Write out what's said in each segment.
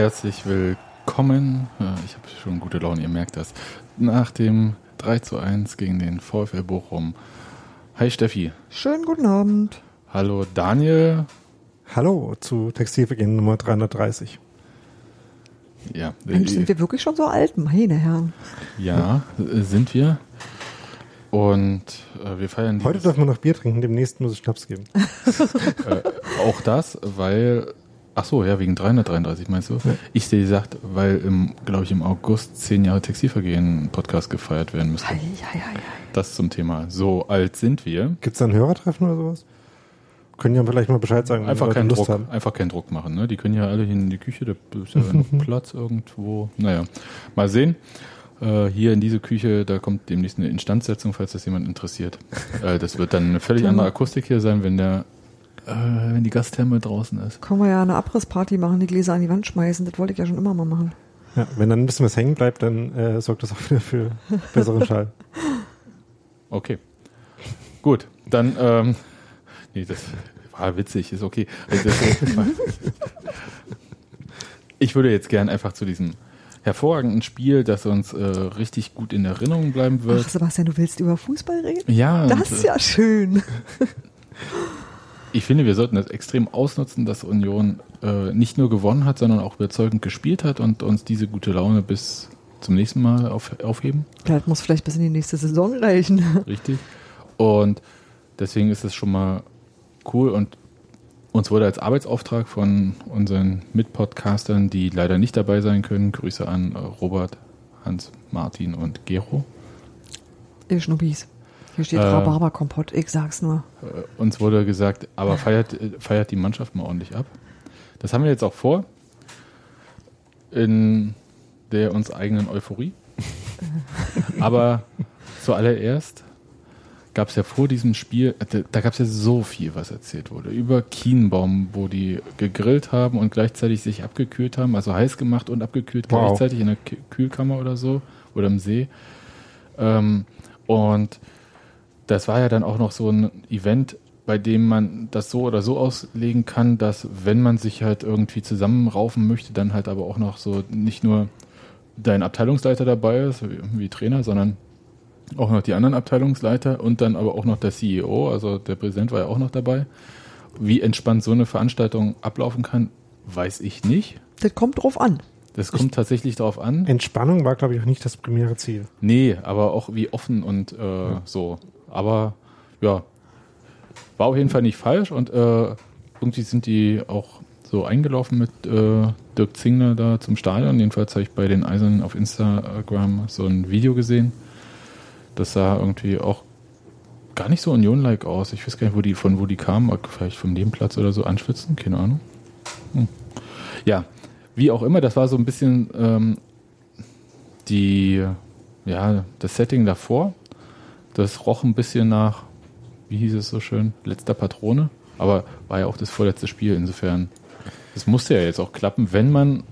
Herzlich willkommen. Ich habe schon gute Laune, ihr merkt das. Nach dem 3 zu 1 gegen den VfL Bochum. Hi Steffi. Schönen guten Abend. Hallo Daniel. Hallo zu Textilvergehen Nummer 330. Ja. Mensch, sind wir wirklich schon so alt, meine Herren? Ja, sind wir. Und äh, wir feiern. Heute dürfen wir noch Bier trinken, demnächst muss es Schnaps geben. äh, auch das, weil. Ach so, ja, wegen 333 meinst du? Ja. Ich sehe gesagt, weil im, glaube ich, im August zehn Jahre Textilvergehen Podcast gefeiert werden müsste. Ei, ei, ei, das zum Thema. So alt sind wir. Gibt es da ein Hörertreffen oder sowas? Können ja vielleicht mal Bescheid sagen. Einfach keinen Druck, haben. einfach keinen Druck machen. Ne? Die können ja alle hier in die Küche, da ist ja noch Platz irgendwo. Naja, mal sehen. Äh, hier in diese Küche, da kommt demnächst eine Instandsetzung, falls das jemand interessiert. Äh, das wird dann eine völlig andere Akustik hier sein, wenn der äh, wenn die Gastherme draußen ist. Können wir ja eine Abrissparty machen, die Gläser an die Wand schmeißen. Das wollte ich ja schon immer mal machen. Ja, wenn dann ein bisschen was hängen bleibt, dann äh, sorgt das auch wieder für besseren Schall. Okay. Gut, dann ähm, nee, das war witzig, ist okay. Also ich würde jetzt gern einfach zu diesem hervorragenden Spiel, das uns äh, richtig gut in Erinnerung bleiben wird. Ach, Sebastian, du willst über Fußball reden? Ja. Das ist ja schön. ich finde, wir sollten das extrem ausnutzen, dass Union äh, nicht nur gewonnen hat, sondern auch überzeugend gespielt hat und uns diese gute Laune bis zum nächsten Mal auf, aufheben. Ja, das muss vielleicht bis in die nächste Saison reichen. Richtig. Und deswegen ist es schon mal cool und uns wurde als Arbeitsauftrag von unseren Mitpodcastern, die leider nicht dabei sein können, Grüße an Robert, Hans, Martin und Gero. Ihr Schnubbis. Hier steht äh, Rhabarberkompott, ich sag's nur. Äh, uns wurde gesagt, aber feiert, feiert die Mannschaft mal ordentlich ab. Das haben wir jetzt auch vor. In der uns eigenen Euphorie. aber zuallererst gab es ja vor diesem Spiel, da, da gab es ja so viel, was erzählt wurde. Über Kienbaum, wo die gegrillt haben und gleichzeitig sich abgekühlt haben, also heiß gemacht und abgekühlt wow. gleichzeitig in der Kühlkammer oder so oder im See. Ähm, und das war ja dann auch noch so ein Event, bei dem man das so oder so auslegen kann, dass wenn man sich halt irgendwie zusammenraufen möchte, dann halt aber auch noch so nicht nur dein Abteilungsleiter dabei ist, wie, wie Trainer, sondern auch noch die anderen Abteilungsleiter und dann aber auch noch der CEO, also der Präsident war ja auch noch dabei. Wie entspannt so eine Veranstaltung ablaufen kann, weiß ich nicht. Das kommt drauf an. Das kommt ich, tatsächlich darauf an. Entspannung war, glaube ich, auch nicht das primäre Ziel. Nee, aber auch wie offen und äh, ja. so. Aber ja, war auf jeden Fall nicht falsch und äh, irgendwie sind die auch so eingelaufen mit äh, Dirk Zingler da zum Stadion. Jedenfalls habe ich bei den Eisern auf Instagram so ein Video gesehen. Das sah irgendwie auch gar nicht so Union-like aus. Ich weiß gar nicht, wo die, von wo die kamen. Vielleicht vom Nebenplatz oder so anschwitzen, keine Ahnung. Hm. Ja, wie auch immer, das war so ein bisschen ähm, die, ja, das Setting davor. Das roch ein bisschen nach, wie hieß es so schön, letzter Patrone. Aber war ja auch das vorletzte Spiel. Insofern, das musste ja jetzt auch klappen, wenn man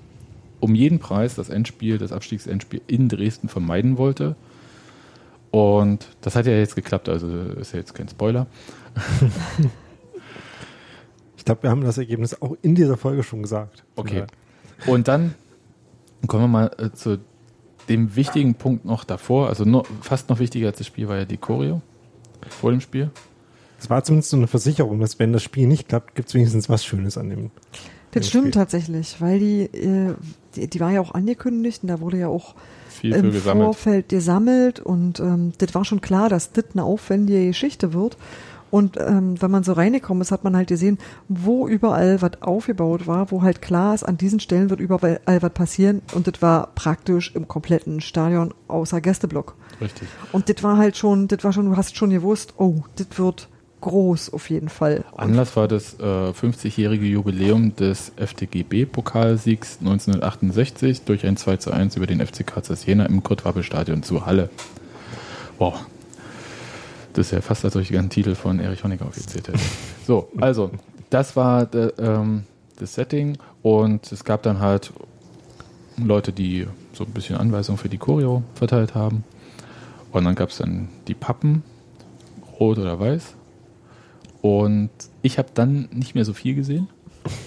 um jeden Preis das Endspiel, das Abstiegsendspiel in Dresden vermeiden wollte und das hat ja jetzt geklappt, also ist ja jetzt kein Spoiler. ich glaube, wir haben das Ergebnis auch in dieser Folge schon gesagt. Okay. Und dann kommen wir mal äh, zu dem wichtigen Punkt noch davor. Also noch, fast noch wichtiger als das Spiel war ja die Choreo vor dem Spiel. Es war zumindest so eine Versicherung, dass wenn das Spiel nicht klappt, gibt es wenigstens was Schönes an dem. Das stimmt Spiel. tatsächlich, weil die, äh, die, die war ja auch angekündigt und da wurde ja auch viel im gesammelt. Vorfeld gesammelt und ähm, das war schon klar, dass das eine aufwendige Geschichte wird. Und ähm, wenn man so reingekommen ist, hat man halt gesehen, wo überall was aufgebaut war, wo halt klar ist, an diesen Stellen wird überall was passieren. Und das war praktisch im kompletten Stadion außer Gästeblock. Richtig. Und das war halt schon, das war schon, du hast schon gewusst, oh, das wird groß auf jeden Fall. Anlass war das äh, 50-jährige Jubiläum des FDGB-Pokalsiegs 1968 durch ein 2 zu 1 über den FC Kassel Jena im Kurt-Wappel-Stadion zu Halle. Wow. Das ist ja fast, als ob ich einen Titel von Erich Honecker aufgezählt hätte. So, also, das war de, ähm, das Setting und es gab dann halt Leute, die so ein bisschen Anweisungen für die Choreo verteilt haben. Und dann gab es dann die Pappen, rot oder weiß. Und ich habe dann nicht mehr so viel gesehen.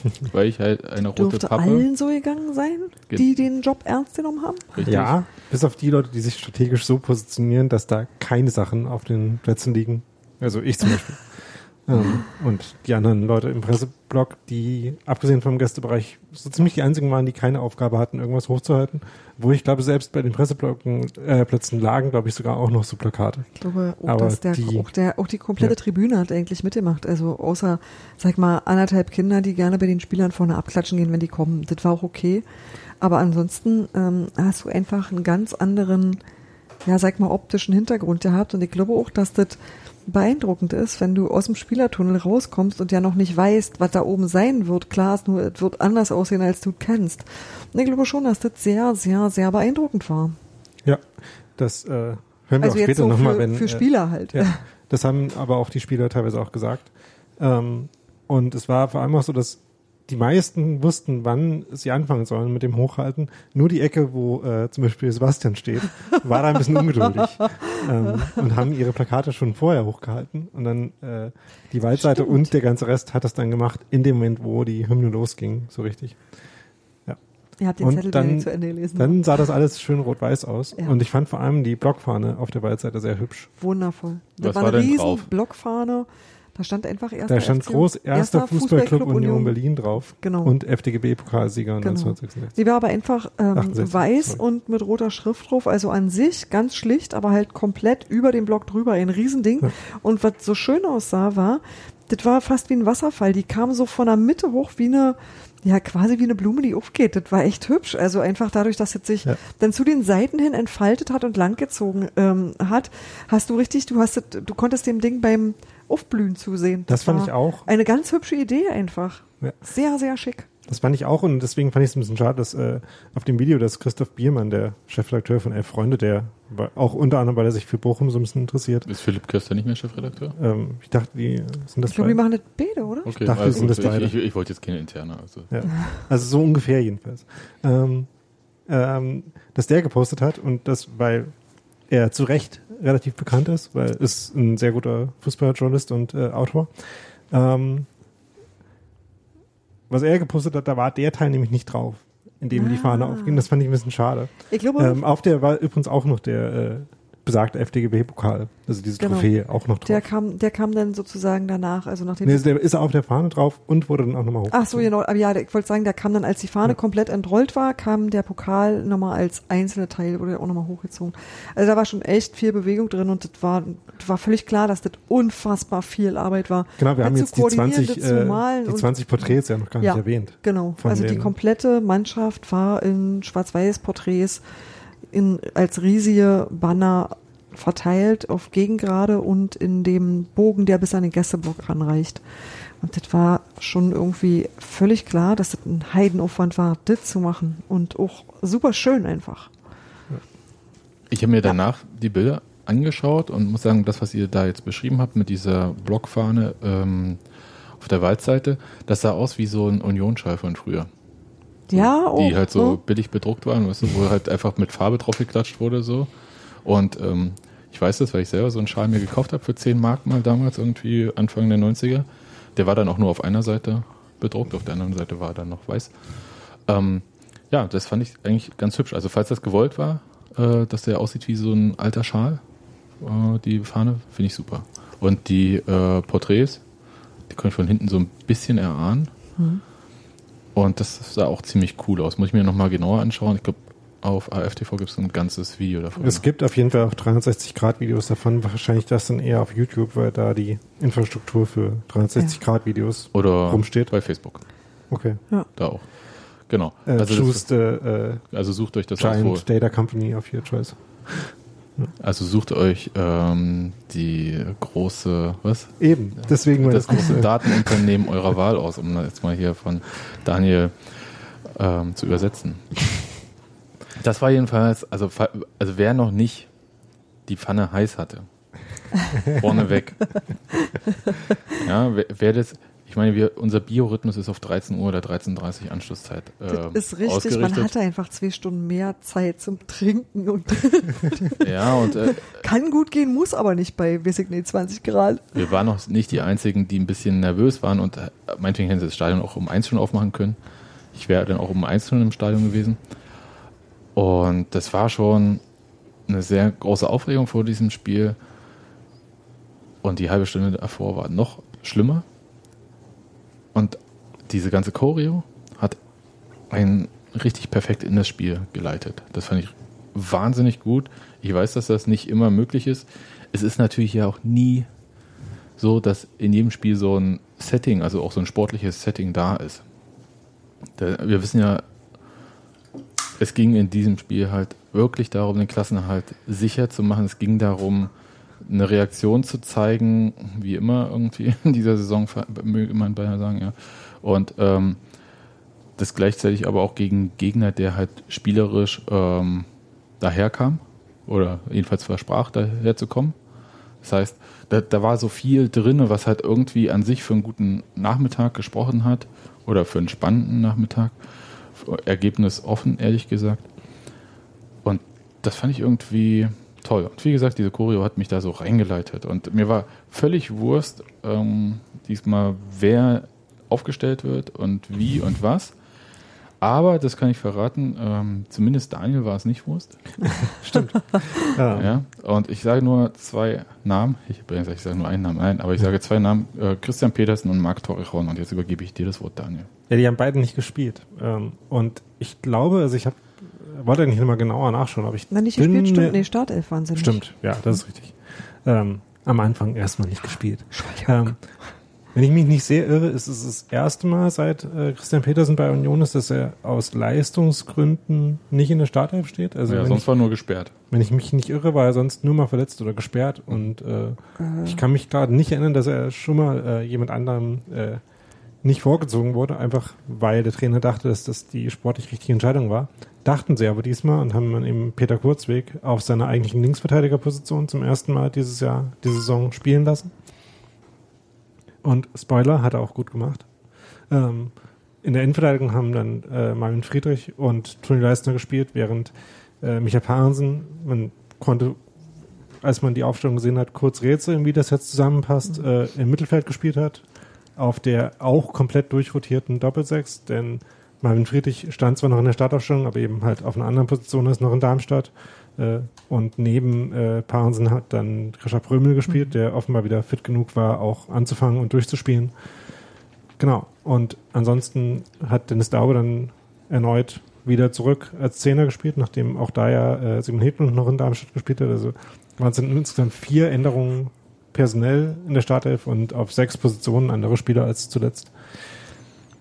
weil ich halt eine rote Dürfte Pappe. allen so gegangen sein, die den Job ernst genommen haben? Richtig. Ja, bis auf die Leute, die sich strategisch so positionieren, dass da keine Sachen auf den Plätzen liegen. Also ich zum Beispiel. ähm, und die anderen Leute im Presseblock, die abgesehen vom Gästebereich so ziemlich die einzigen waren, die keine Aufgabe hatten, irgendwas hochzuhalten. Wo ich glaube, selbst bei den Presseblöcken äh, Plätzen lagen, glaube ich, sogar auch noch so Plakate. Ich glaube, auch, Aber dass der, die- auch, der, auch die komplette Ja. Tribüne hat eigentlich mitgemacht. Also außer, sag mal, anderthalb Kinder, die gerne bei den Spielern vorne abklatschen gehen, wenn die kommen. Das war auch okay. Aber ansonsten ähm, hast du einfach einen ganz anderen, ja, sag mal, optischen Hintergrund gehabt. Und ich glaube auch, dass das beeindruckend ist, wenn du aus dem Spielertunnel rauskommst und ja noch nicht weißt, was da oben sein wird. Klar ist nur, es wird anders aussehen, als du kennst. Und ich glaube schon, dass das sehr, sehr, sehr beeindruckend war. Ja, das äh, hören wir Also auch später so nochmal, für, für äh, Spieler halt. Ja, das haben aber auch die Spieler teilweise auch gesagt. Ähm, und es war vor allem auch so, dass die meisten wussten, wann sie anfangen sollen mit dem Hochhalten. Nur die Ecke, wo äh, zum Beispiel Sebastian steht, war da ein bisschen ungeduldig ähm, und haben ihre Plakate schon vorher hochgehalten. Und dann äh, die Waldseite Stimmt. und der ganze Rest hat das dann gemacht in dem Moment, wo die Hymne losging, so richtig. Ihr habt den Und Zettel dann- zu Ende gelesen. Dann sah das alles schön rot-weiß aus. Ja. Und ich fand vor allem die Blockfahne auf der Waldseite sehr hübsch. Wundervoll. Das Was war war eine denn riesen drauf? Blockfahne. Da stand einfach erster Da stand FC groß erster Fußballclub Union Berlin drauf. Genau. Und FDGB-Pokalsieger Genau. 1966. Sie war aber einfach ähm, 68, weiß sorry. und mit roter Schrift drauf, also an sich ganz schlicht, aber halt komplett über den Block drüber, ein Riesending. Ja. Und was so schön aussah, war, das war fast wie ein Wasserfall. Die kam so von der Mitte hoch wie eine, ja, quasi wie eine Blume, die aufgeht. Das war echt hübsch. Also einfach dadurch, dass es sich Ja. dann zu den Seiten hin entfaltet hat und langgezogen ähm, hat, hast du richtig, du hast, es- du konntest dem Ding beim Aufblühen zusehen. Das fand war ich auch. Eine ganz hübsche Idee einfach. Ja. Sehr, sehr schick. Das fand ich auch und deswegen fand ich es ein bisschen schade, dass äh, auf dem Video, dass Christoph Biermann, der Chefredakteur von Elf Freunde, der war auch unter anderem, weil er sich für Bochum so ein bisschen interessiert. Ist Philipp Köster nicht mehr Chefredakteur? Ähm, ich dachte, die sind das Ich glaube, die machen das beide, oder? Okay, dachte, also sind das beide. ich, ich, ich wollte jetzt keine interne. Also. Ja. Also so ungefähr jedenfalls. Ähm, ähm, dass der gepostet hat und das, weil er zu Recht relativ bekannt ist, weil ist ein sehr guter Fußballjournalist und äh, Autor. Ähm, was er gepostet hat, da war der Teil nämlich nicht drauf, in dem die Fahne Ah. aufging. Das fand ich ein bisschen schade. Ich glaube, Ähm, auf der war übrigens auch noch der äh, besagte FDGB-Pokal, also diese Genau. Trophäe auch noch drauf. der kam, der kam dann sozusagen danach, also nachdem. nee, der ist auf der Fahne drauf und wurde dann auch nochmal hoch. Ach so, genau. Aber ja, ich wollte sagen, der kam dann, als die Fahne Ja. komplett entrollt war, kam der Pokal nochmal als einzelne Teil, wurde auch nochmal hochgezogen. Also da war schon echt viel Bewegung drin und das war, das war völlig klar, dass das unfassbar viel Arbeit war. Genau, wir haben jetzt die koordinieren, 20, das zu äh, die und- 20 Porträts ja noch gar nicht Ja. erwähnt. Genau. Also die komplette Mannschaft war in Schwarz-Weiß-Porträts in, als riesige Banner verteilt auf Gegengrade und in dem Bogen, der bis an den Gästeblock ranreicht. Und das war schon irgendwie völlig klar, dass das ein Heidenaufwand war, das zu machen. Und auch super schön einfach. Ich habe mir danach die Bilder angeschaut und muss sagen, das, was ihr da jetzt beschrieben habt mit dieser Blockfahne ähm, auf der Waldseite, das sah aus wie so ein Unionsschal von früher. Ja, auch, Die halt so ne? billig bedruckt waren, weißt du, wo halt einfach mit Farbe drauf geklatscht wurde so. Und ähm, ich weiß das, weil ich selber so einen Schal mir gekauft habe für 10 Mark mal damals, irgendwie Anfang der 90er. Der war dann auch nur auf einer Seite bedruckt, auf der anderen Seite war er dann noch weiß. Ähm, ja, das fand ich eigentlich ganz hübsch. Also falls das gewollt war, äh, dass der aussieht wie so ein alter Schal, äh, die Fahne, finde ich super. Und die äh, Porträts, die konnte ich von hinten so ein bisschen erahnen. Mhm. Und das sah auch ziemlich cool aus. Muss ich mir nochmal genauer anschauen. Ich glaube, auf AFTV gibt es ein ganzes Video davon. Es gibt auf jeden Fall auch 360-Grad-Videos davon. Wahrscheinlich das dann eher auf YouTube, weil da die Infrastruktur für 360-Grad-Videos Oder rumsteht. bei Facebook. Okay. Da auch. Genau. Äh, also, choose das, the, also sucht euch das äh, aus, Giant Data Company of your choice. Also sucht euch ähm, die große, was? Eben, deswegen Das das, große. Datenunternehmen eurer Wahl aus, um das jetzt mal hier von Daniel ähm, zu übersetzen. Das war jedenfalls, also, also wer noch nicht die Pfanne heiß hatte, vorneweg. ja, wer, wer das, ich meine, wir, unser Biorhythmus ist auf 13 Uhr oder 13.30 Uhr Anschlusszeit. Äh, das ist richtig, man hatte einfach zwei Stunden mehr Zeit zum Trinken und ja, und äh, kann gut gehen, muss aber nicht bei weiß 20 Grad. Wir waren noch nicht die einzigen, die ein bisschen nervös waren und äh, meinetwegen hätten sie das Stadion auch um eins schon aufmachen können. Ich wäre dann auch um eins schon im Stadion gewesen. Und das war schon eine sehr große Aufregung vor diesem Spiel. Und die halbe Stunde davor war noch schlimmer. Und diese ganze Choreo hat ein richtig perfekt in das Spiel geleitet. Das fand ich wahnsinnig gut. Ich weiß, dass das nicht immer möglich ist. Es ist natürlich ja auch nie so, dass in jedem Spiel so ein Setting, also auch so ein sportliches Setting da ist. wir wissen ja, es ging in diesem Spiel halt wirklich darum, den Klassenerhalt sicher zu machen. Es ging darum, eine Reaktion zu zeigen, wie immer irgendwie in dieser Saison, möge man beinahe sagen, ja. Und ähm, das gleichzeitig aber auch gegen Gegner, der halt spielerisch ähm, daherkam oder jedenfalls versprach, daherzukommen. Das heißt, da, da war so viel drin, was halt irgendwie an sich für einen guten Nachmittag gesprochen hat oder für einen spannenden Nachmittag. Ergebnis offen, ehrlich gesagt. Und das fand ich irgendwie toll. Und wie gesagt, diese Choreo hat mich da so reingeleitet. Und mir war völlig Wurst ähm, diesmal, wer aufgestellt wird und wie und was. Aber, das kann ich verraten, ähm, zumindest Daniel war es nicht Wurst. Stimmt. ja. ja. Und ich sage nur zwei Namen. Ich, ich sage nur einen Namen, nein, aber ich sage zwei Namen. Äh, Christian Petersen und Marc Torrejon. Und jetzt übergebe ich dir das Wort, Daniel. Ja, die haben beide nicht gespielt. Ähm, und ich glaube, also ich habe wollte eigentlich nochmal genauer nachschauen, aber ich. Na, nicht gespielt, stimmt. Nee, Startelf waren sie nicht. Stimmt, ja, das ist richtig. Ähm, am Anfang erstmal nicht gespielt. Ähm, wenn ich mich nicht sehr irre, ist es das erste Mal seit äh, Christian Petersen bei Union ist, dass er aus Leistungsgründen nicht in der Startelf steht. Also ja, sonst ich, war nur gesperrt. Wenn ich mich nicht irre, war er sonst nur mal verletzt oder gesperrt. Und äh, äh. ich kann mich gerade nicht erinnern, dass er schon mal äh, jemand anderem äh, nicht vorgezogen wurde, einfach weil der Trainer dachte, dass das die sportlich richtige Entscheidung war. Dachten sie aber diesmal und haben dann eben Peter Kurzweg auf seiner eigentlichen Linksverteidigerposition zum ersten Mal dieses Jahr, diese Saison spielen lassen. Und Spoiler, hat er auch gut gemacht. Ähm, in der Innenverteidigung haben dann äh, Marvin Friedrich und Toni Leistner gespielt, während äh, Michael Parensen, man konnte, als man die Aufstellung gesehen hat, kurz rätseln, wie das jetzt zusammenpasst, mhm. äh, im Mittelfeld gespielt hat auf der auch komplett durchrotierten Doppelsechs, denn Marvin Friedrich stand zwar noch in der Startaufstellung, aber eben halt auf einer anderen Position als noch in Darmstadt. Äh, und neben äh, Parensen hat dann Krischer Prömel gespielt, mhm. der offenbar wieder fit genug war, auch anzufangen und durchzuspielen. Genau. Und ansonsten hat Dennis Daube dann erneut wieder zurück als Zehner gespielt, nachdem auch da ja äh, Simon Hedlund noch in Darmstadt gespielt hat. Also waren es insgesamt vier Änderungen personell in der Startelf und auf sechs Positionen andere Spieler als zuletzt.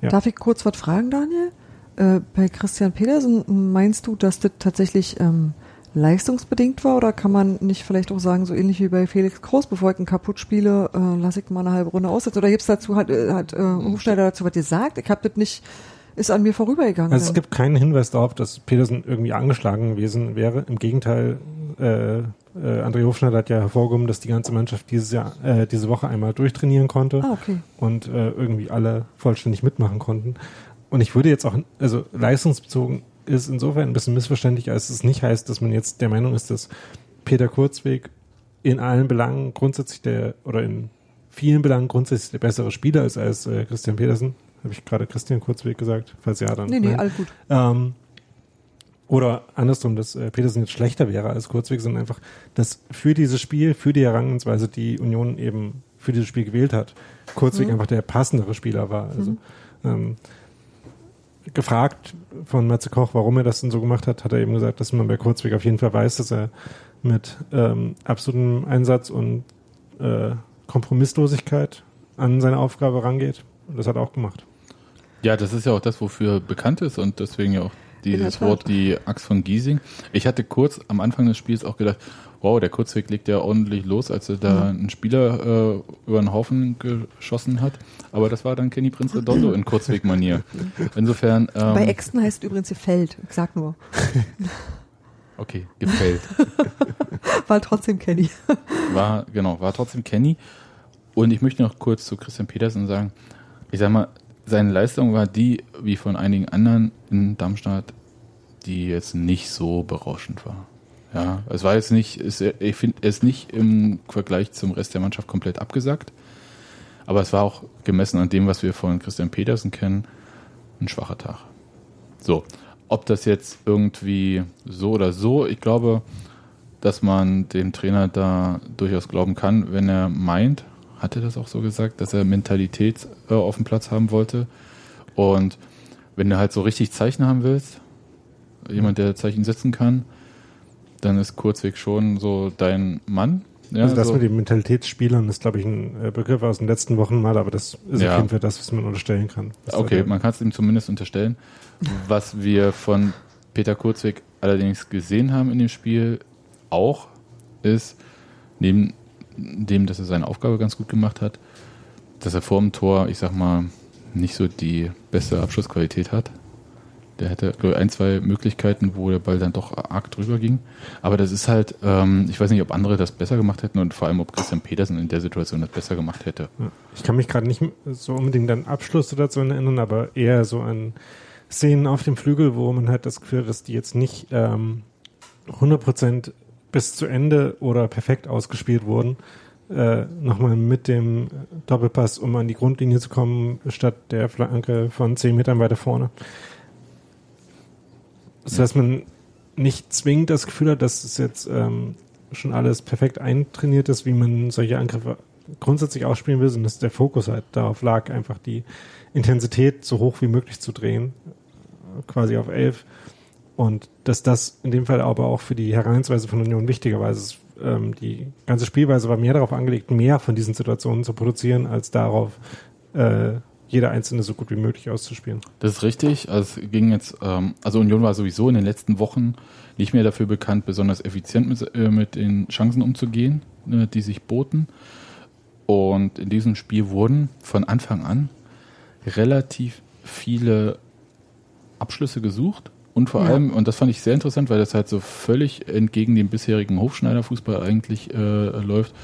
Ja. Darf ich kurz was fragen, Daniel? Äh, bei Christian Petersen meinst du, dass das tatsächlich ähm, leistungsbedingt war oder kann man nicht vielleicht auch sagen, so ähnlich wie bei Felix Groß, bevor ich einen kaputt spiele, äh, lasse ich mal eine halbe Runde aussetzen? Oder gibt's dazu, hat, äh, hat äh, Hofschneider dazu was gesagt? Ich habe das nicht, ist an mir vorübergegangen. Also es gibt keinen Hinweis darauf, dass Petersen irgendwie angeschlagen gewesen wäre. Im Gegenteil, äh, äh, André Hofschneider hat ja hervorgehoben, dass die ganze Mannschaft dieses Jahr, äh, diese Woche einmal durchtrainieren konnte ah, okay. und äh, irgendwie alle vollständig mitmachen konnten. Und ich würde jetzt auch, also leistungsbezogen ist insofern ein bisschen missverständlich, als es nicht heißt, dass man jetzt der Meinung ist, dass Peter Kurzweg in allen Belangen grundsätzlich der, oder in vielen Belangen grundsätzlich der bessere Spieler ist als äh, Christian Petersen. Habe ich gerade Christian Kurzweg gesagt? Falls ja, dann. Nee, nee, alles gut. Ähm, oder andersrum, dass äh, Petersen jetzt schlechter wäre als Kurzweg, sondern einfach, dass für dieses Spiel, für die Herangehensweise, die Union eben für dieses Spiel gewählt hat, Kurzweg mhm. einfach der passendere Spieler war. Also mhm. ähm, gefragt von Matze Koch, warum er das denn so gemacht hat, hat er eben gesagt, dass man bei Kurzweg auf jeden Fall weiß, dass er mit ähm, absolutem Einsatz und äh, Kompromisslosigkeit an seine Aufgabe rangeht. Und das hat er auch gemacht. Ja, das ist ja auch das, wofür bekannt ist und deswegen ja auch dieses Wort, die Axt von Giesing. Ich hatte kurz am Anfang des Spiels auch gedacht, wow, der Kurzweg legt ja ordentlich los, als er da mhm. einen Spieler äh, über den Haufen geschossen hat. Aber das war dann Kenny Prinz Redondo in Kurzwegmanier. Insofern. Ähm, Bei Äxten heißt übrigens gefällt. Ich sag nur. Okay, gefällt. war trotzdem Kenny. War, genau, war trotzdem Kenny. Und ich möchte noch kurz zu Christian Petersen sagen, ich sag mal, seine Leistung war die, wie von einigen anderen in Darmstadt, die jetzt nicht so berauschend war. Ja, es war jetzt nicht, es, ich finde es nicht im Vergleich zum Rest der Mannschaft komplett abgesagt, aber es war auch gemessen an dem, was wir von Christian Petersen kennen, ein schwacher Tag. So, ob das jetzt irgendwie so oder so, ich glaube, dass man dem Trainer da durchaus glauben kann, wenn er meint, hat er das auch so gesagt, dass er Mentalität äh, auf dem Platz haben wollte. Und wenn du halt so richtig Zeichen haben willst, jemand, der Zeichen setzen kann, dann ist Kurzweg schon so dein Mann. Ja, also das so. mit den Mentalitätsspielern ist, glaube ich, ein äh, Begriff aus den letzten Wochen mal, aber das ist ja. auf jeden Fall das, was man unterstellen kann. Okay, man kann es ihm zumindest unterstellen. Was wir von Peter Kurzweg allerdings gesehen haben in dem Spiel auch, ist, neben dem, dass er seine Aufgabe ganz gut gemacht hat, dass er vor dem Tor, ich sag mal, nicht so die beste Abschlussqualität hat. Der hätte, ich, ein, zwei Möglichkeiten, wo der Ball dann doch arg drüber ging. Aber das ist halt, ähm, ich weiß nicht, ob andere das besser gemacht hätten und vor allem, ob Christian Petersen in der Situation das besser gemacht hätte. Ich kann mich gerade nicht so unbedingt an Abschlusssituationen erinnern, aber eher so an Szenen auf dem Flügel, wo man halt das Gefühl hat, dass die jetzt nicht ähm, 100% bis zu Ende oder perfekt ausgespielt wurden. Äh, nochmal mit dem Doppelpass, um an die Grundlinie zu kommen, statt der Flanke von 10 Metern weiter vorne. Das heißt, man nicht zwingend das Gefühl hat, dass es jetzt ähm, schon alles perfekt eintrainiert ist, wie man solche Angriffe grundsätzlich ausspielen will, sondern dass der Fokus halt darauf lag, einfach die Intensität so hoch wie möglich zu drehen, quasi auf 11 und dass das in dem Fall aber auch für die Herangehensweise von Union wichtiger war. Also ähm, die ganze Spielweise war mehr darauf angelegt, mehr von diesen Situationen zu produzieren, als darauf, äh, jeder einzelne so gut wie möglich auszuspielen. Das ist richtig. Also es ging jetzt, ähm, also Union war sowieso in den letzten Wochen nicht mehr dafür bekannt, besonders effizient mit, äh, mit den Chancen umzugehen, äh, die sich boten. Und in diesem Spiel wurden von Anfang an relativ viele Abschlüsse gesucht und vor ja. allem, und das fand ich sehr interessant, weil das halt so völlig entgegen dem bisherigen Hofschneider-Fußball eigentlich äh, läuft,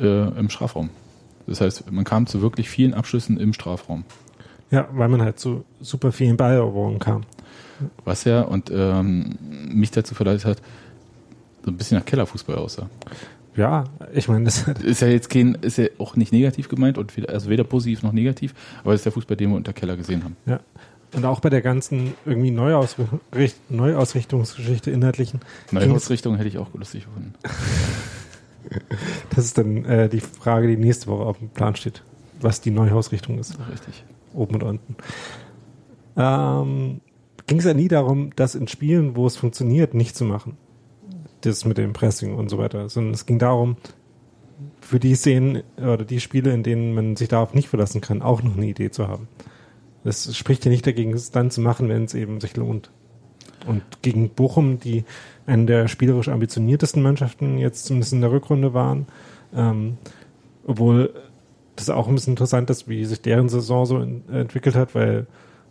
äh, im Strafraum. Das heißt, man kam zu wirklich vielen Abschlüssen im Strafraum. Ja, weil man halt zu super vielen Balleroberungen kam. Was ja und ähm, mich dazu verleitet hat, so ein bisschen nach Kellerfußball aussah. Ja, ich meine, das ist ja jetzt kein, ist ja auch nicht negativ gemeint und weder, also weder positiv noch negativ, aber das ist der Fußball, den wir unter Keller gesehen haben. Ja, und auch bei der ganzen irgendwie Neuausricht Neuausrichtungsgeschichte inhaltlichen. Neuausrichtung hätte ich auch lustig gefunden. das ist dann äh, die Frage, die nächste Woche auf dem Plan steht, was die Neuausrichtung ist. Richtig. Oben und unten. Ähm, Ging es ja nie darum, das in Spielen, wo es funktioniert, nicht zu machen. Das mit dem Pressing und so weiter. Sondern es ging darum, für die Szenen oder die Spiele, in denen man sich darauf nicht verlassen kann, auch noch eine Idee zu haben. Das spricht ja nicht dagegen, es dann zu machen, wenn es eben sich lohnt. Und gegen Bochum, die eine der spielerisch ambitioniertesten Mannschaften jetzt zumindest in der Rückrunde waren, ähm, obwohl das auch ein bisschen interessant ist, wie sich deren Saison so in, äh, entwickelt hat, weil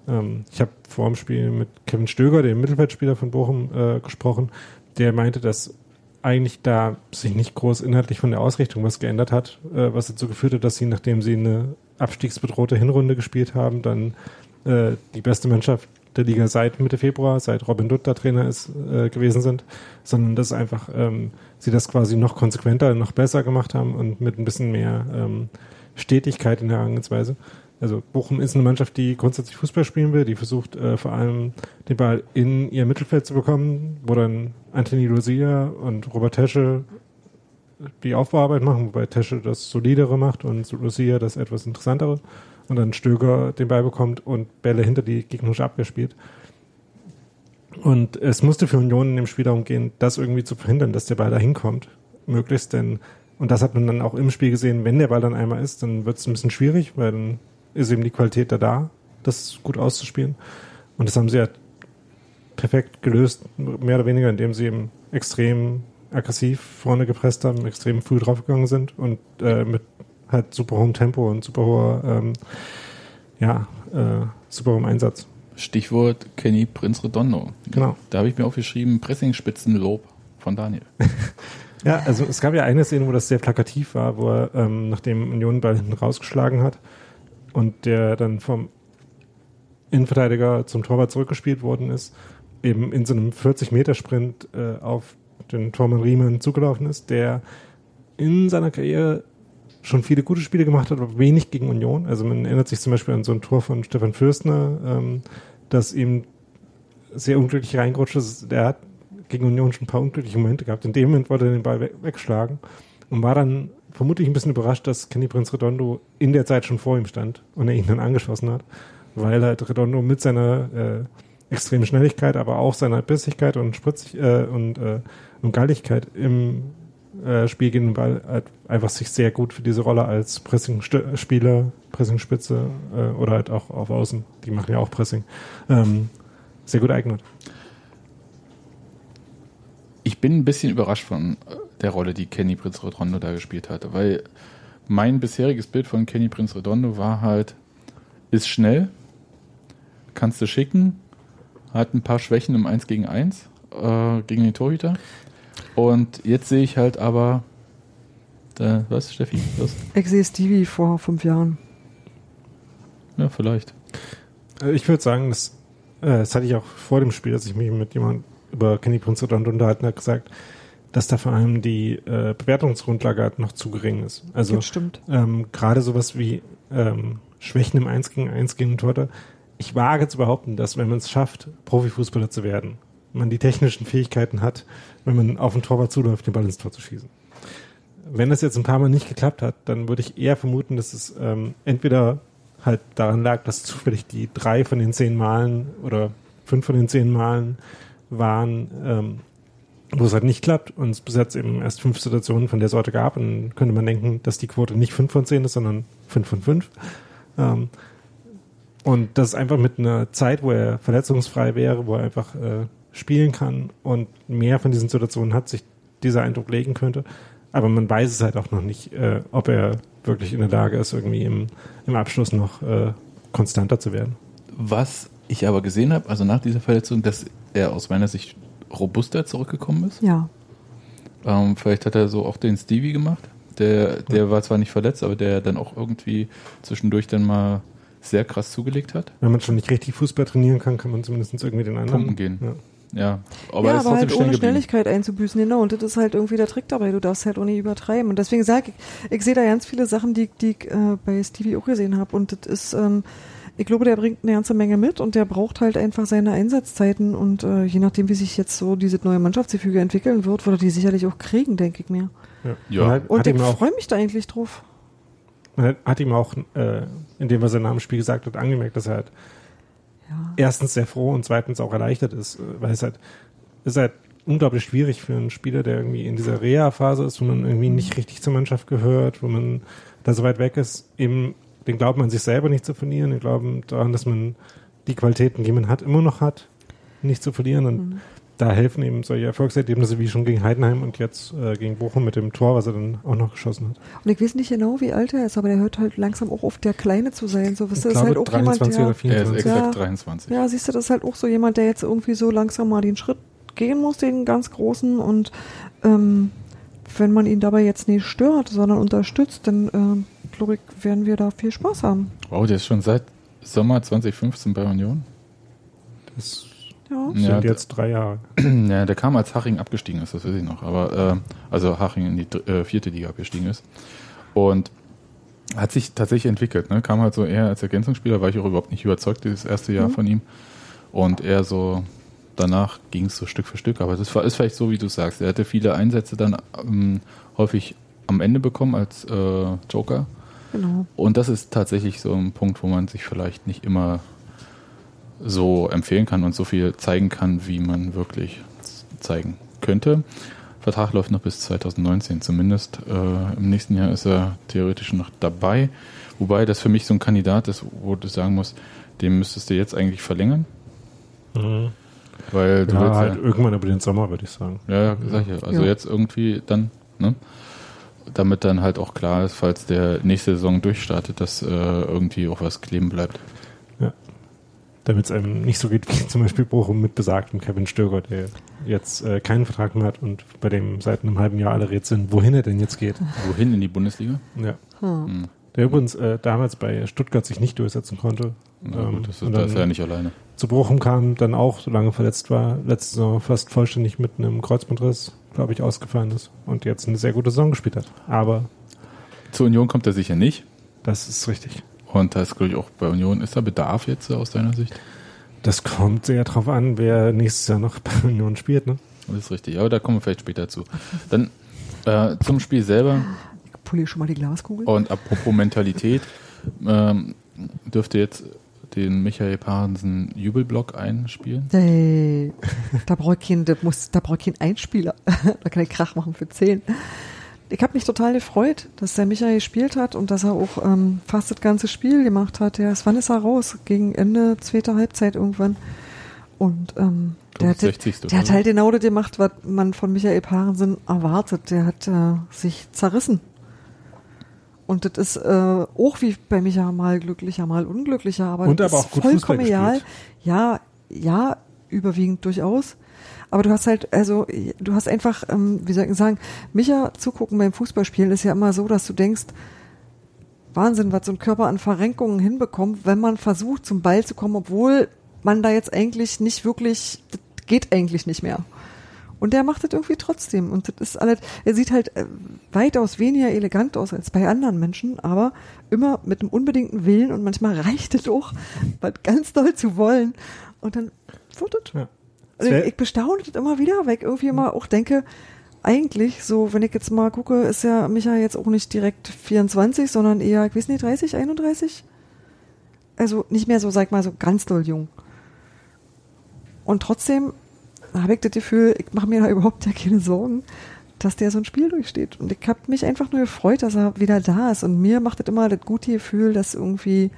ähm, ich habe vor dem Spiel mit Kevin Stöger, dem Mittelfeldspieler von Bochum, äh, gesprochen, der meinte, dass eigentlich da sich nicht groß inhaltlich von der Ausrichtung was geändert hat, äh, was dazu geführt hat, dass sie, nachdem sie eine abstiegsbedrohte Hinrunde gespielt haben, dann äh, die beste Mannschaft der Liga seit Mitte Februar, seit Robin Dutt da Trainer ist, äh, gewesen sind, sondern dass einfach ähm, sie das quasi noch konsequenter, noch besser gemacht haben und mit ein bisschen mehr ähm, Stetigkeit in der Herangehensweise. Also Bochum ist eine Mannschaft, die grundsätzlich Fußball spielen will, die versucht äh, vor allem den Ball in ihr Mittelfeld zu bekommen, wo dann Anthony Lucia und Robert Tesche die Aufbauarbeit machen, wobei Tesche das solidere macht und Lucia das etwas interessantere und dann Stöger den Ball bekommt und Bälle hinter die gegnerische Abwehr spielt. Und es musste für Union in dem Spiel darum gehen, das irgendwie zu verhindern, dass der Ball da hinkommt, möglichst, denn, und das hat man dann auch im Spiel gesehen, wenn der Ball dann einmal ist, dann wird es ein bisschen schwierig, weil dann ist eben die Qualität da da, das gut auszuspielen. Und das haben sie ja perfekt gelöst, mehr oder weniger, indem sie eben extrem aggressiv vorne gepresst haben, extrem früh draufgegangen sind und äh, mit halt super hohem Tempo und super hoher, ähm, ja, äh, super hohem Einsatz. Stichwort Kenny Prinz Redondo. Genau. Da habe ich mir aufgeschrieben, Pressingspitzenlob von Daniel. ja, also es gab ja eine Szene, wo das sehr plakativ war, wo er, ähm, nachdem Union Ball hinten rausgeschlagen hat und der dann vom Innenverteidiger zum Torwart zurückgespielt worden ist, eben in so einem 40-Meter-Sprint äh, auf den Tormann Riemann zugelaufen ist, der in seiner Karriere schon viele gute Spiele gemacht hat, aber wenig gegen Union. Also man erinnert sich zum Beispiel an so ein Tor von Stefan Fürstner, ähm, das ihm sehr unglücklich reingerutscht ist. Der hat gegen Union schon ein paar unglückliche Momente gehabt. In dem Moment wollte er den Ball we wegschlagen und war dann vermutlich ein bisschen überrascht, dass Kenny Prince Redondo in der Zeit schon vor ihm stand und er ihn dann angeschossen hat, weil halt Redondo mit seiner äh, extremen Schnelligkeit, aber auch seiner Bissigkeit und Spritzig äh, und, äh, und Galligkeit im äh, Spiel gegen den Ball halt einfach sich sehr gut für diese Rolle als Pressing-Spieler, Pressing-Spitze äh, oder halt auch auf Außen, die machen ja auch Pressing, ähm, sehr gut eignet. Ich bin ein bisschen überrascht von der Rolle, die Kenny Prinz Redondo da gespielt hatte, weil mein bisheriges Bild von Kenny Prinz Redondo war halt, ist schnell, kannst du schicken, hat ein paar Schwächen im 1 gegen 1 äh, gegen den Torhüter. Und jetzt sehe ich halt aber, da, was, Steffi? Was? Ich sehe Stevie vor fünf Jahren. Ja, vielleicht. Äh, ich würde sagen, das, äh, das hatte ich auch vor dem Spiel, dass ich mich mit jemandem über Kenny Prince unterhalten habe, gesagt, dass da vor allem die äh, Bewertungsgrundlage halt noch zu gering ist. Also das stimmt. Ähm, gerade sowas wie ähm, Schwächen im 1 gegen 1 gegen Torte. Ich wage zu behaupten, dass wenn man es schafft, Profifußballer zu werden, man die technischen Fähigkeiten hat, wenn man auf den Torwart zuläuft, den Ball ins Tor zu schießen. Wenn das jetzt ein paar Mal nicht geklappt hat, dann würde ich eher vermuten, dass es ähm, entweder halt daran lag, dass zufällig die drei von den zehn Malen oder fünf von den zehn Malen waren, ähm, wo es halt nicht klappt und es bis jetzt eben erst fünf Situationen von der Sorte gab, und dann könnte man denken, dass die Quote nicht fünf von zehn ist, sondern fünf von fünf. Ähm, und das einfach mit einer Zeit, wo er verletzungsfrei wäre, wo er einfach äh, spielen kann und mehr von diesen Situationen hat, sich dieser Eindruck legen könnte. Aber man weiß es halt auch noch nicht, äh, ob er wirklich in der Lage ist, irgendwie im, im Abschluss noch äh, konstanter zu werden. Was ich aber gesehen habe, also nach dieser Verletzung, dass er aus meiner Sicht robuster zurückgekommen ist. Ja. Ähm, vielleicht hat er so auch den Stevie gemacht. Der, der war zwar nicht verletzt, aber der dann auch irgendwie zwischendurch dann mal sehr krass zugelegt hat. Wenn man schon nicht richtig Fußball trainieren kann, kann man zumindest irgendwie den anderen. Pumpen gehen. Ja. Ja, aber, ja, aber halt ohne Schnelligkeit einzubüßen, genau. Und das ist halt irgendwie der Trick dabei. Du darfst halt nicht übertreiben. Und deswegen sage ich, ich sehe da ganz viele Sachen, die, die ich äh, bei Stevie auch gesehen habe. Und das ist, ähm, ich glaube, der bringt eine ganze Menge mit und der braucht halt einfach seine Einsatzzeiten. Und äh, je nachdem, wie sich jetzt so dieses neue Mannschaftsgefüge entwickeln wird, wird er die sicherlich auch kriegen, denke ich mir. Ja. ja. Und, halt, und ich freue mich da eigentlich drauf. Man hat ihm auch, äh, indem er sein Namen Spiel gesagt hat, angemerkt, dass er halt ja. erstens sehr froh und zweitens auch erleichtert ist, äh, weil es halt, ist halt unglaublich schwierig für einen Spieler, der irgendwie in dieser Reha-Phase ist, wo man irgendwie nicht richtig zur Mannschaft gehört, wo man da so weit weg ist, eben den Glauben an sich selber nicht zu verlieren, den Glauben daran, dass man die Qualitäten, die man hat, immer noch hat, nicht zu verlieren. Und mhm da helfen eben solche Erfolgserlebnisse wie schon gegen Heidenheim und jetzt äh, gegen Bochum mit dem Tor, was er dann auch noch geschossen hat. Und ich weiß nicht genau, wie alt er ist, aber der hört halt langsam auch auf der Kleine zu sein. So, was ich ist halt auch 23 jemand, oder 24. Er ist exakt ja, 23. Ja, siehst du, das ist halt auch so jemand, der jetzt irgendwie so langsam mal den Schritt gehen muss, den ganz großen und ähm, wenn man ihn dabei jetzt nicht stört, sondern unterstützt, dann äh, glaube ich, werden wir da viel Spaß haben. Wow, der ist schon seit Sommer 2015 bei Union. Das ja. Sind ja, jetzt drei Jahre. Ja, der kam als Haching abgestiegen ist, das weiß ich noch. Aber äh, also Haching in die äh, vierte Liga abgestiegen ist. Und hat sich tatsächlich entwickelt. Ne? Kam halt so eher als Ergänzungsspieler, war ich auch überhaupt nicht überzeugt, dieses erste Jahr mhm. von ihm. Und eher so, danach ging es so Stück für Stück. Aber das war, ist vielleicht so, wie du sagst. Er hatte viele Einsätze dann ähm, häufig am Ende bekommen als äh, Joker. Genau. Und das ist tatsächlich so ein Punkt, wo man sich vielleicht nicht immer so empfehlen kann und so viel zeigen kann, wie man wirklich zeigen könnte. Vertrag läuft noch bis 2019 zumindest. Äh, Im nächsten Jahr ist er theoretisch noch dabei. Wobei das für mich so ein Kandidat ist, wo du sagen musst, den müsstest du jetzt eigentlich verlängern. Mhm. Weil du ja, halt ja, irgendwann über den Sommer, würde ich sagen. Ja, sag ich ja. Also ja. jetzt irgendwie dann, ne? Damit dann halt auch klar ist, falls der nächste Saison durchstartet, dass äh, irgendwie auch was kleben bleibt damit es einem nicht so geht wie zum Beispiel Bochum mit besagtem Kevin Stöger, der jetzt äh, keinen Vertrag mehr hat und bei dem seit einem halben Jahr alle rätseln, wohin er denn jetzt geht. Wohin in die Bundesliga? Ja. Hm. der übrigens äh, damals bei Stuttgart sich nicht durchsetzen konnte. Ja, ähm, das ist, da ist er ja nicht alleine. Zu Bochum kam, dann auch, solange verletzt war, letzte Saison fast vollständig mit einem Kreuzbandriss, glaube ich, ausgefallen ist und jetzt eine sehr gute Saison gespielt hat. Aber zur Union kommt er sicher nicht. Das ist richtig. Und da ist, glaube ich, auch bei Union, ist da Bedarf jetzt aus deiner Sicht? Das kommt sehr drauf an, wer nächstes Jahr noch bei Union spielt, ne? Das ist richtig, aber da kommen wir vielleicht später zu. Dann äh, zum Spiel selber. Ich poliere schon mal die Glaskugel. Und apropos Mentalität, ähm, dürfte jetzt den Michael Parensen Jubelblock einspielen? Hey, da brauche ich keinen, da muss, da brauche ich keinen Einspieler. da kann ich Krach machen für 10. Ich habe mich total gefreut, dass der Michael gespielt hat und dass er auch ähm, fast das ganze Spiel gemacht hat. Der ist, wann ist er raus? Gegen Ende zweiter Halbzeit irgendwann. Und ähm, der, hat, 60. der hat halt genau das gemacht, was man von Michael Parensen erwartet. Der hat äh, sich zerrissen. Und das ist äh, auch wie bei Michael mal glücklicher, mal unglücklicher, aber, und aber auch gut vollkommen egal. Ja, ja, überwiegend durchaus. Aber du hast halt, also du hast einfach, ähm, wie soll ich sagen, Micha zugucken beim Fußballspielen ist ja immer so, dass du denkst, Wahnsinn, was so ein Körper an Verrenkungen hinbekommt, wenn man versucht, zum Ball zu kommen, obwohl man da jetzt eigentlich nicht wirklich, das geht eigentlich nicht mehr. Und der macht das irgendwie trotzdem. Und das ist alles, er sieht halt äh, weitaus weniger elegant aus als bei anderen Menschen, aber immer mit einem unbedingten Willen und manchmal reicht es auch, was ganz doll zu wollen. Und dann wird es. Ja. Also ich, ich bestaune das immer wieder, weil ich irgendwie immer auch denke, eigentlich, so, wenn ich jetzt mal gucke, ist ja Micha jetzt auch nicht direkt 24, sondern eher, ich weiß nicht, 30, 31? Also nicht mehr so, sag ich mal, so ganz doll jung. Und trotzdem habe ich das Gefühl, ich mache mir da überhaupt ja keine Sorgen, dass der so ein Spiel durchsteht. Und ich habe mich einfach nur gefreut, dass er wieder da ist. Und mir macht das immer das gute Gefühl, dass irgendwie,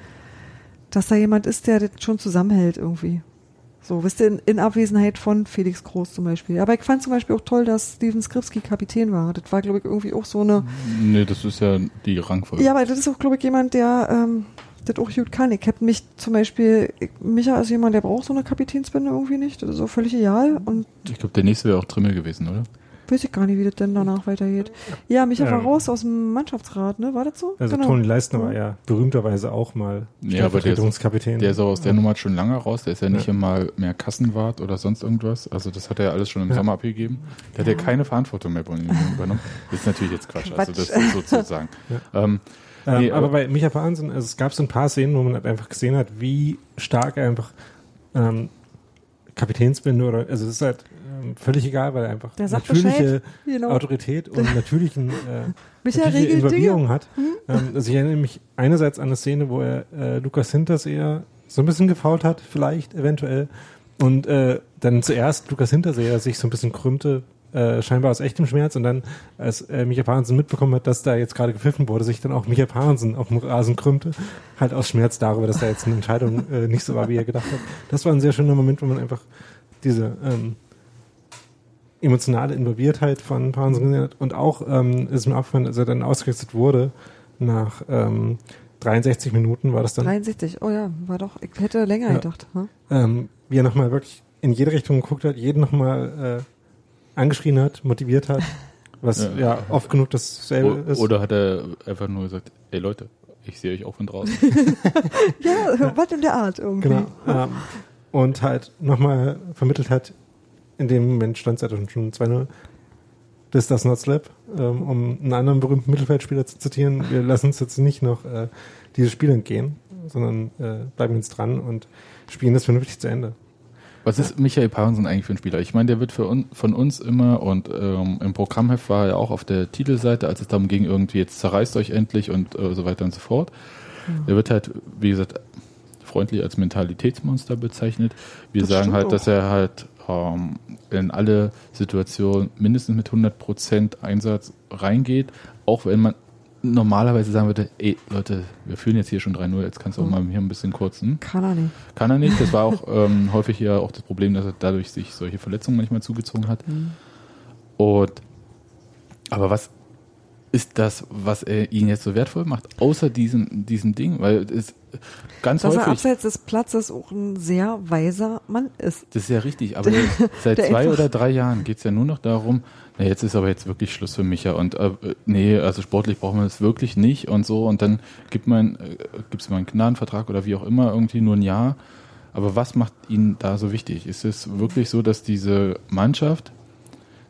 dass da jemand ist, der das schon zusammenhält irgendwie. So, wisst ihr, in, Abwesenheit von Felix Groß zum Beispiel. Aber ich fand zum Beispiel auch toll, dass Steven Skripski Kapitän war. Das war, glaube ich, irgendwie auch so eine. Nee, das ist ja die Rangfolge. Ja, aber das ist auch, glaube ich, jemand, der ähm, das auch gut kann. Ich hätte mich zum Beispiel, Micha ist jemand, der braucht so eine Kapitänsbinde irgendwie nicht. Das ist auch völlig egal. Und ich glaube, der nächste wäre auch Trimmel gewesen, oder? Weiß ich gar nicht, wie das denn danach weitergeht. Ja, Micha ja. war raus aus dem Mannschaftsrat, ne? War das so? Also genau. Toni Leistner war ja berühmterweise auch mal ja, aber der ist, der ist auch aus der Nummer schon lange raus. Der ist ja nicht ja. mal mehr Kassenwart oder sonst irgendwas. Also das hat er ja alles schon im ja. Sommer abgegeben. Der hat ja keine Verantwortung mehr übernommen. Das ist natürlich jetzt Quatsch. Also das ist sozusagen. Ähm, ähm, nee, aber bei Micha Wahnsinn, also es gab so ein paar Szenen, wo man halt einfach gesehen hat, wie stark er einfach ähm, Kapitänsbinde oder also es ist halt völlig egal, weil er einfach natürliche genau. Autorität und natürlichen äh, natürliche Involvierung hat. Hm? Ähm, also ich erinnere mich einerseits an eine Szene, wo er äh, Lukas Hinters eher so ein bisschen gefault hat, vielleicht, eventuell. Und äh, dann zuerst Lukas Hinterseher sich so ein bisschen krümmte, äh, scheinbar aus echtem Schmerz und dann, als äh, Michael Parensen mitbekommen hat, dass da jetzt gerade gepfiffen wurde, sich dann auch Michael Parensen auf dem Rasen krümmte, halt aus Schmerz darüber, dass da jetzt eine Entscheidung äh, nicht so war, wie er gedacht hat. Das war ein sehr schöner Moment, wo man einfach diese ähm, emotionale Involviertheit von Parensen gesehen hat. Und auch ähm, ist mir aufgefallen, als er dann ausgewechselt wurde, nach ähm, 63 Minuten war das dann. 63, oh ja, war doch, ich hätte länger ja, gedacht. Hm? Ähm, wie er nochmal wirklich in jede Richtung geguckt hat, jeden nochmal äh, angeschrien hat, motiviert hat, was ja, ja oft genug dasselbe o ist. Oder hat er einfach nur gesagt, ey Leute, ich sehe euch auch von draußen. ja, was in der Art irgendwie. Genau. Ähm, und halt nochmal vermittelt hat, in dem Moment stand es ja schon 2-0. Das ist das Not Slap, ähm, um einen anderen berühmten Mittelfeldspieler zu zitieren. Wir lassen uns jetzt nicht noch äh, dieses Spiel entgehen, sondern äh, bleiben jetzt dran und spielen das vernünftig zu Ende. Was ist Michael Parensen eigentlich für ein Spieler? Ich meine, der wird un von uns immer und ähm, im Programmheft war er auch auf der Titelseite, als es darum ging, irgendwie jetzt zerreißt euch endlich und äh, so weiter und so fort. Mhm. Der wird halt, wie gesagt, freundlich als Mentalitätsmonster bezeichnet. Wir das sagen halt, auch. dass er halt ähm, in alle Situationen mindestens mit 100% Einsatz reingeht, auch wenn man normalerweise sagen würde, ey Leute, wir führen jetzt hier schon 3-0, jetzt kannst du auch mhm. mal hier ein bisschen kurzen. Kann er nicht. Kann er nicht. Das war auch ähm, häufig ja auch das Problem, dass er dadurch sich solche Verletzungen manchmal zugezogen hat. Mhm. Und aber was ist das, was er ihn jetzt so wertvoll macht, außer diesem, diesem Ding, weil es ganz Dass häufig. er abseits des Platzes auch ein sehr weiser Mann ist. Das ist ja richtig, aber seit zwei oder drei Jahren geht es ja nur noch darum, na, jetzt ist aber jetzt wirklich Schluss für Micha und äh, nee, also sportlich brauchen wir das wirklich nicht und so und dann gibt man, äh, gibt es mal einen Gnadenvertrag oder wie auch immer, irgendwie nur ein Jahr. Aber was macht ihn da so wichtig? Ist es wirklich so, dass diese Mannschaft,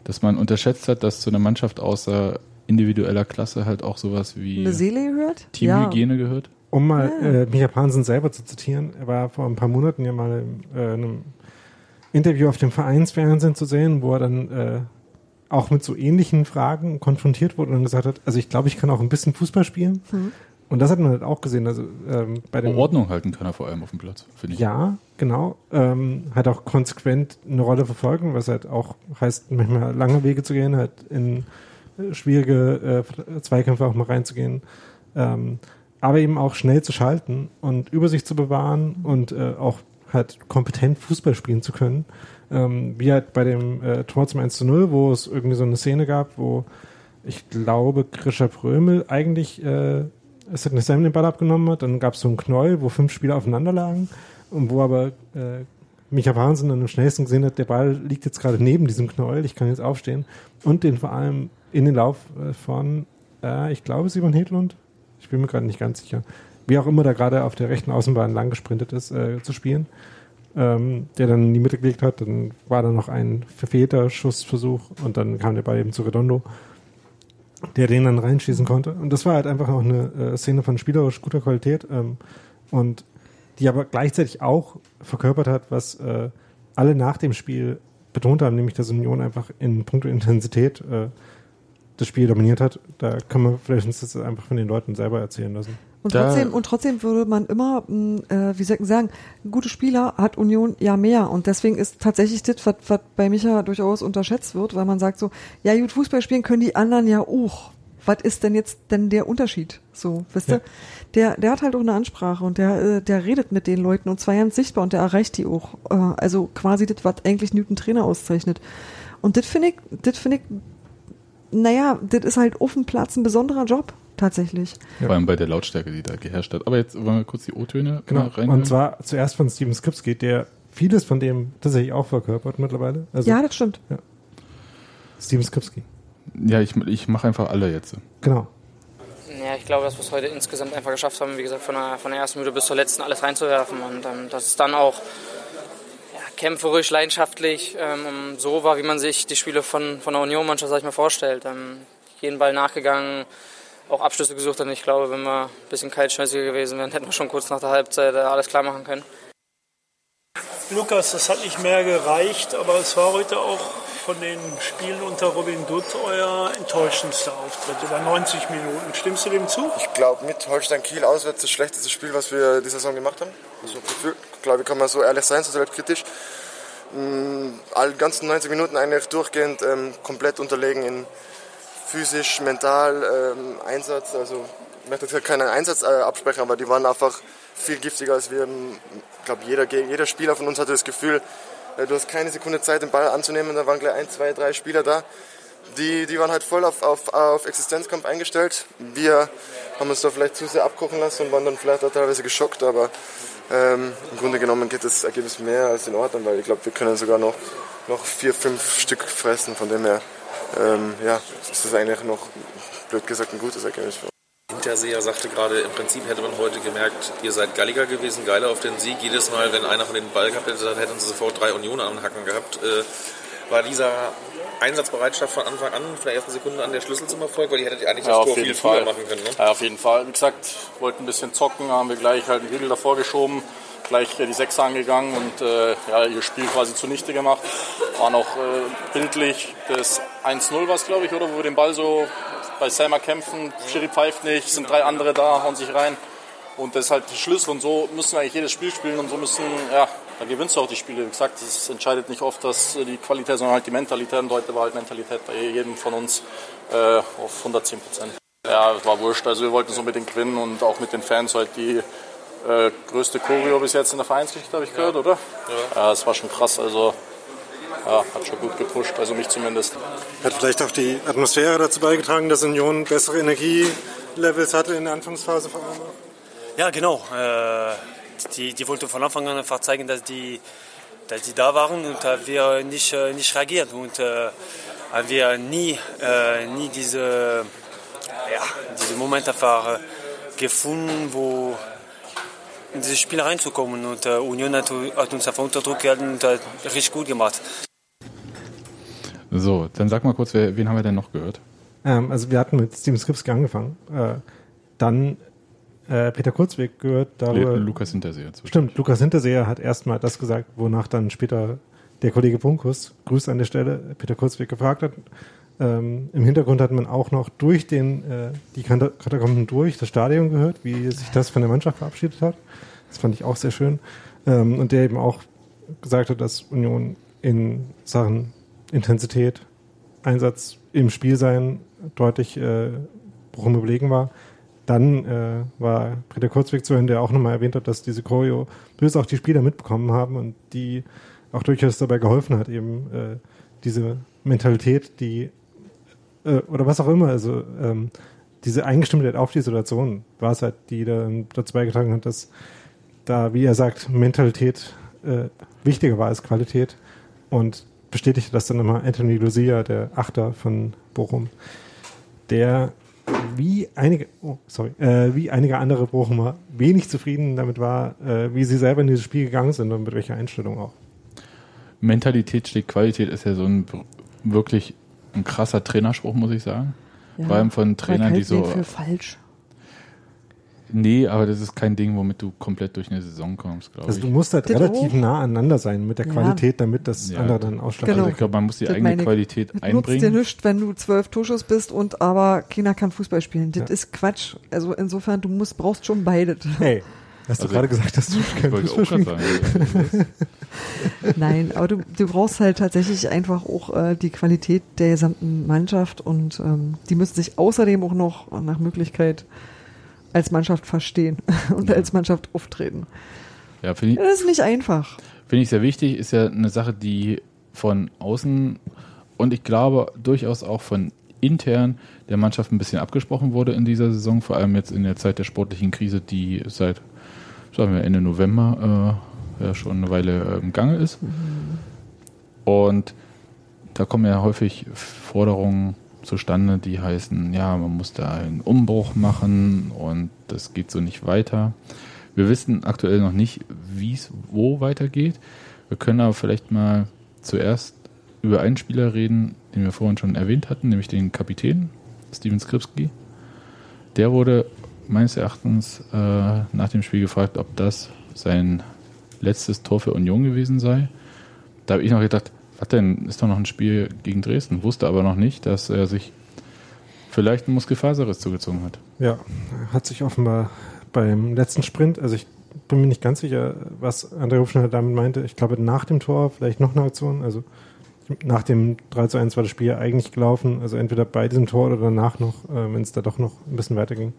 dass man unterschätzt hat, dass zu einer Mannschaft außer individueller Klasse halt auch sowas wie eine Seele gehört? Teamhygiene ja. gehört? Um mal ja. äh, Micha Pansen selber zu zitieren, er war vor ein paar Monaten ja mal äh, in einem Interview auf dem Vereinsfernsehen zu sehen, wo er dann äh, auch mit so ähnlichen Fragen konfrontiert wurde und dann gesagt hat, also ich glaube, ich kann auch ein bisschen Fußball spielen. Mhm. Und das hat man halt auch gesehen. Also ähm, bei dem Ordnung halten kann er vor allem auf dem Platz, finde ich. Ja, genau. Ähm, hat auch konsequent eine Rolle verfolgen, was halt auch heißt, manchmal lange Wege zu gehen, halt in äh, schwierige äh, Zweikämpfe auch mal reinzugehen. Ähm, aber eben auch schnell zu schalten und Übersicht zu bewahren und äh, auch halt kompetent Fußball spielen zu können. Ähm, wie halt bei dem äh, Tor zum 1 zu 0, wo es irgendwie so eine Szene gab, wo ich glaube, Grisha Prömel eigentlich äh, Sidney Sam den Ball abgenommen hat. Dann gab es so einen Knäuel, wo fünf Spieler aufeinander lagen und wo aber äh, Micha Wahnsinn dann am schnellsten gesehen hat, der Ball liegt jetzt gerade neben diesem Knäuel, ich kann jetzt aufstehen und den vor allem in den Lauf äh, von, äh, ich glaube, Simon Hedlund, ich bin mir gerade nicht ganz sicher, wie auch immer da gerade auf der rechten Außenbahn lang gesprintet ist, äh, zu spielen ähm, der dann in die Mitte gelegt hat. Dann war da noch ein verfehlter Schussversuch und dann kam der Ball eben zu Redondo, der den dann reinschießen konnte. Und das war halt einfach noch eine äh, Szene von spielerisch guter Qualität ähm, und die aber gleichzeitig auch verkörpert hat, was äh, alle nach dem Spiel betont haben, nämlich dass Union einfach in puncto Intensität äh, das Spiel dominiert hat. Da kann man vielleicht uns das einfach von den Leuten selber erzählen lassen. Und trotzdem, und trotzdem würde man immer, hm, äh, wie soll ich sagen, gute Spieler hat Union ja mehr. Und deswegen ist tatsächlich das, was, was bei Micha durchaus unterschätzt wird, weil man sagt so, ja gut, Fußball spielen können die anderen ja auch. Was ist denn jetzt denn der Unterschied? So, wisst ihr? Ja. Der, der hat halt auch eine Ansprache und der, äh, der redet mit den Leuten und zwar ganz sichtbar und der erreicht die auch. Äh, also quasi das, was eigentlich Newton Trainer auszeichnet. Und das finde ich, das finde ich, naja, das ist halt auf dem Platz ein besonderer Job tatsächlich. Ja. Vor allem bei der Lautstärke, die da geherrscht hat. Aber jetzt wollen wir kurz die O-Töne genau. rein. Und zwar zuerst von Steven Skripski, der vieles von dem tatsächlich auch verkörpert mittlerweile. Also, ja, das stimmt. Ja. Steven Skripski. Ja, ich, ich mache einfach alle jetzt. Genau. Ja, ich glaube, dass wir es heute insgesamt einfach geschafft haben, wie gesagt, von der, von der ersten Minute bis zur letzten alles reinzuwerfen. Und ähm, dass es dann auch ja, kämpferisch, leidenschaftlich ähm, so war, wie man sich die Spiele von, von der Union-Mannschaft, sag ich mal, vorstellt. Ähm, jeden Ball nachgegangen, auch Abschlüsse gesucht und ich glaube, wenn wir ein bisschen kaltschnäuziger gewesen wären, hätten wir schon kurz nach der Halbzeit äh, alles klar machen können. Lukas, das hat nicht mehr gereicht, aber es war heute auch von den Spielen unter Robin Dutt euer enttäuschendster Auftritt über 90 Minuten. Stimmst du dem zu? Ich glaube, mit Holstein Kiel auswärts das schlechteste Spiel, was wir diese Saison gemacht haben. Also, ich glaube, kann man so ehrlich sein, so selbstkritisch. Mm, alle ganzen 90 Minuten eigentlich durchgehend ähm, komplett unterlegen in physisch, mental, ähm, Einsatz. Also ich möchte jetzt keinen Einsatz äh, absprechen, aber die waren einfach viel giftiger als wir. Ich glaube, jeder, jeder Spieler von uns hatte das Gefühl, du hast keine Sekunde Zeit, den Ball anzunehmen. Da waren gleich ein, zwei, drei Spieler da. Die, die waren halt voll auf, auf, auf Existenzkampf eingestellt. Wir haben uns da vielleicht zu sehr abkochen lassen und waren dann vielleicht auch teilweise geschockt, aber ähm, im Grunde genommen geht das Ergebnis mehr als in Ordnung, weil ich glaube, wir können sogar noch, noch vier, fünf Stück fressen. Von dem her ähm, ja, ist das eigentlich noch, blöd gesagt, ein gutes Ergebnis für. Hinterseher sagte gerade, im Prinzip hätte man heute gemerkt, ihr seid galliger gewesen, geiler auf den Sieg. Jedes Mal, wenn einer von den Ball gehabt hätte, hätten sie sofort drei Unionen am Hacken gehabt. Äh, war dieser Einsatzbereitschaft von Anfang an, von der ersten Sekunde an, der Schlüssel zum Erfolg? Weil ihr hättet eigentlich ja, das Tor viel Fall. früher machen können. Ne? Ja, auf jeden Fall. Wie gesagt, wollten ein bisschen zocken, haben wir gleich halt einen Riegel davor geschoben gleich die Sechser angegangen und äh, ja, ihr Spiel quasi zunichte gemacht. War noch äh, bildlich das 1-0 war es, glaube ich, oder wo wir den Ball so bei Selma kämpfen. Schiri pfeift nicht, sind drei andere da, hauen sich rein. Und das ist halt der Schlüssel und so müssen wir eigentlich jedes Spiel spielen und so müssen, ja, da gewinnst du auch die Spiele. Wie gesagt, es entscheidet nicht oft, dass die Qualität, sondern halt die Mentalität. Und heute war halt Mentalität bei jedem von uns äh, auf 110 Prozent. Ja, es war wurscht. Also wir wollten es unbedingt gewinnen und auch mit den Fans halt die äh, größte Choreo bis jetzt in der Vereinsgeschichte, habe ich gehört, oder? Ja. ja. Das war schon krass. Also ja, hat schon gut gepusht, also mich zumindest. Hat vielleicht auch die Atmosphäre dazu beigetragen, dass Union bessere Energielevels hatte in der Anfangsphase vor allem? Ja, genau. Äh, die, die wollte von Anfang an einfach zeigen, dass die, dass die da waren und äh, wir nicht, äh, nicht reagiert und äh, wir nie, äh, nie diese, ja, diese Momente einfach gefunden, wo in dieses Spiel reinzukommen. Und äh, Union hat, hat, uns einfach unter Druck gehalten und hat richtig gut gemacht. So, dann sag mal kurz, wer, wen haben wir denn noch gehört? Ähm, also wir hatten mit Steven Skripski angefangen. Äh, dann äh, Peter Kurzweg gehört darüber. Lukas Hinterseher. Stimmt, Lukas Hinterseher hat erstmal das gesagt, wonach dann später der Kollege Bunkus, Grüß an der Stelle, Peter Kurzweg gefragt hat. Ähm, Im Hintergrund hat man auch noch durch den, äh, die Katakomben durch das Stadion gehört, wie sich das von der Mannschaft verabschiedet hat. Das fand ich auch sehr schön. Ähm, und der eben auch gesagt hat, dass Union in Sachen Intensität, Einsatz im Spielsein deutlich äh, überlegen war. Dann äh, war Peter Kurzweg zu hören, der auch nochmal erwähnt hat, dass diese Choreo durchaus auch die Spieler mitbekommen haben und die auch durchaus dabei geholfen hat, eben äh, diese Mentalität, die äh, oder was auch immer, also ähm, diese Eingestimmtheit auf die Situation war es halt, die dann dazu beigetragen hat, dass da, wie er sagt, Mentalität äh, wichtiger war als Qualität und bestätigte das dann nochmal Anthony Lucia, der Achter von Bochum, der wie einige, oh, sorry, äh, wie einige andere Bochumer wenig zufrieden damit war, äh, wie sie selber in dieses Spiel gegangen sind und mit welcher Einstellung auch. Mentalität steht Qualität ist ja so ein wirklich ein krasser Trainerspruch, muss ich sagen. Ja, Vor allem von Trainern, die so. Für falsch. Nee, aber das ist kein Ding, womit du komplett durch eine Saison kommst, glaube ich. Also du musst halt das relativ auch. nah aneinander sein mit der ja. Qualität, damit das ja. andere dann ausschlaggebend genau. Also ich glaube, man muss die das eigene Qualität das einbringen. nutzt dir nichts, wenn du zwölf Torschuss bist und aber keiner kann Fußball spielen. Das ja. ist Quatsch. Also insofern, du musst, brauchst schon beides. Hey, hast also du gerade gesagt, dass du kein Fußball spielst? Nein, aber du, du brauchst halt tatsächlich einfach auch äh, die Qualität der gesamten Mannschaft und ähm, die müssen sich außerdem auch noch nach Möglichkeit als Mannschaft verstehen und ja. als Mannschaft auftreten. Ja, ich, das ist nicht einfach. Finde ich sehr wichtig, ist ja eine Sache, die von außen und ich glaube durchaus auch von intern der Mannschaft ein bisschen abgesprochen wurde in dieser Saison, vor allem jetzt in der Zeit der sportlichen Krise, die seit sagen wir Ende November äh, ja schon eine Weile äh, im Gange ist. Mhm. Und da kommen ja häufig Forderungen zustande, die heißen, ja, man muss da einen Umbruch machen und das geht so nicht weiter. Wir wissen aktuell noch nicht, wie es wo weitergeht. Wir können aber vielleicht mal zuerst über einen Spieler reden, den wir vorhin schon erwähnt hatten, nämlich den Kapitän, Steven Skripski. Der wurde meines Erachtens äh, nach dem Spiel gefragt, ob das sein letztes Tor für Union gewesen sei. Da habe ich noch gedacht, was denn? Ist doch noch ein Spiel gegen Dresden. Wusste aber noch nicht, dass er sich vielleicht einen Muskelfaserriss zugezogen hat. Ja, hat sich offenbar beim letzten Sprint, also ich bin mir nicht ganz sicher, was André Hofschneider damit meinte. Ich glaube, nach dem Tor vielleicht noch eine Aktion. Also nach dem 3 zu 1 war das Spiel eigentlich gelaufen. Also entweder bei diesem Tor oder danach noch, äh, wenn es da doch noch ein bisschen weiterging.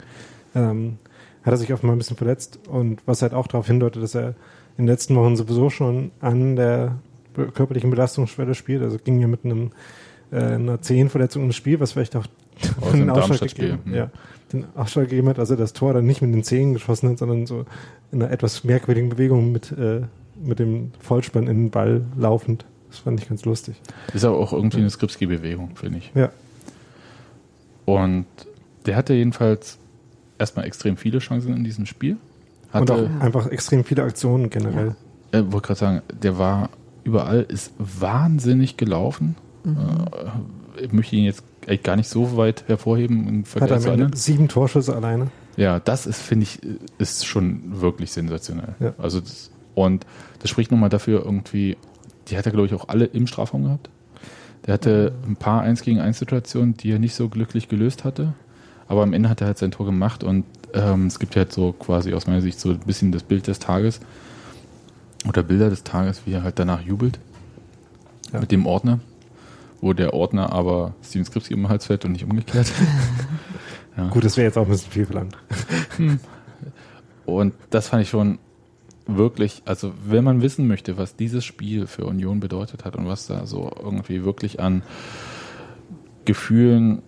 Ähm, hat er sich offenbar ein bisschen verletzt. Und was halt auch darauf hindeutet, dass er in den letzten Wochen sowieso schon an der körperlichen Belastungsschwelle spielt. Also ging ja mit einem äh, einer Zehenverletzung ins Spiel, was vielleicht auch den Ausschlag, gegeben, hm. ja, den Ausschlag gegeben hat, also das Tor dann nicht mit den Zehen geschossen hat, sondern so in einer etwas merkwürdigen Bewegung mit, äh, mit dem Vollspann in den Ball laufend. Das fand ich ganz lustig. Ist aber auch irgendwie eine Skripski-Bewegung, finde ich. Ja. Und der hatte jedenfalls erstmal extrem viele Chancen in diesem Spiel. Hatte, Und auch einfach extrem viele Aktionen generell. Ja. Äh, wollte gerade sagen, der war überall, ist wahnsinnig gelaufen. Mhm. Äh, ich möchte ihn jetzt eigentlich gar nicht so weit hervorheben im Vergleich Hat er zu anderen. Sieben Torschüsse alleine. Ja, das ist, finde ich, ist schon wirklich sensationell. Ja. Also das, und das spricht nochmal dafür irgendwie, die hat er, glaube ich, auch alle im Strafraum gehabt. Der hatte ein paar 1 gegen 1 Situationen, die er nicht so glücklich gelöst hatte. Aber am Ende hat er halt sein Tor gemacht und ähm, es gibt halt so quasi aus meiner Sicht so ein bisschen das Bild des Tages oder Bilder des Tages, wie er halt danach jubelt. Ja. Mit dem Ordner, wo der Ordner aber Steven Skripski im Hals fällt und nicht umgekehrt. ja. Gut, das wäre jetzt auch ein bisschen viel verlangt. Hm. Und das fand ich schon wirklich, also wenn man wissen möchte, was dieses Spiel für Union bedeutet hat und was da so irgendwie wirklich an Gefühlen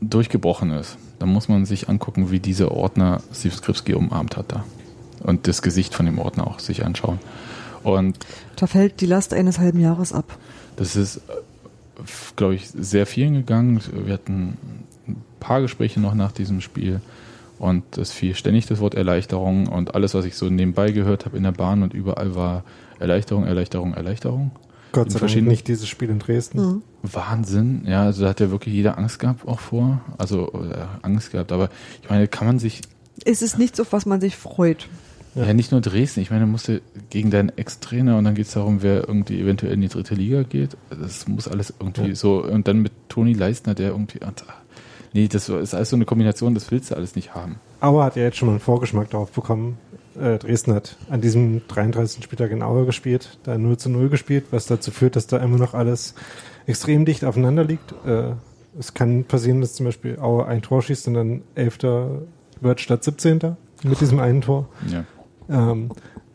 durchgebrochen ist, dann muss man sich angucken, wie dieser Ordner Steve Skripski umarmt hat da. Und das Gesicht von dem Ordner auch sich anschauen. Und da fällt die Last eines halben Jahres ab. Das ist, glaube ich, sehr vielen gegangen. Wir hatten ein paar Gespräche noch nach diesem Spiel. Und es fiel ständig das Wort Erleichterung und alles, was ich so nebenbei gehört habe in der Bahn und überall war Erleichterung, Erleichterung, Erleichterung. Gott sei Dank nicht dieses Spiel in Dresden. Mhm. Wahnsinn, ja, also da hat ja wirklich jeder Angst gehabt auch vor, also äh, Angst gehabt, aber ich meine, kann man sich... Es ist nichts, auf was man sich freut. Ja, ja nicht nur Dresden, ich meine, du musst gegen deinen Ex-Trainer und dann geht es darum, wer irgendwie eventuell in die dritte Liga geht, das muss alles irgendwie ja. so, und dann mit Toni Leistner, der irgendwie, Nee, das ist alles so eine Kombination, das willst du alles nicht haben. Auer hat ja jetzt schon mal einen Vorgeschmack darauf bekommen. Äh, Dresden hat an diesem 33. Spieltag in Auer gespielt, da 0 zu 0 gespielt, was dazu führt, dass da immer noch alles extrem dicht aufeinander liegt. Äh, es kann passieren, dass zum Beispiel Auer ein Tor schießt und dann 11. wird statt 17. mit diesem einen Tor. Ja. Ähm,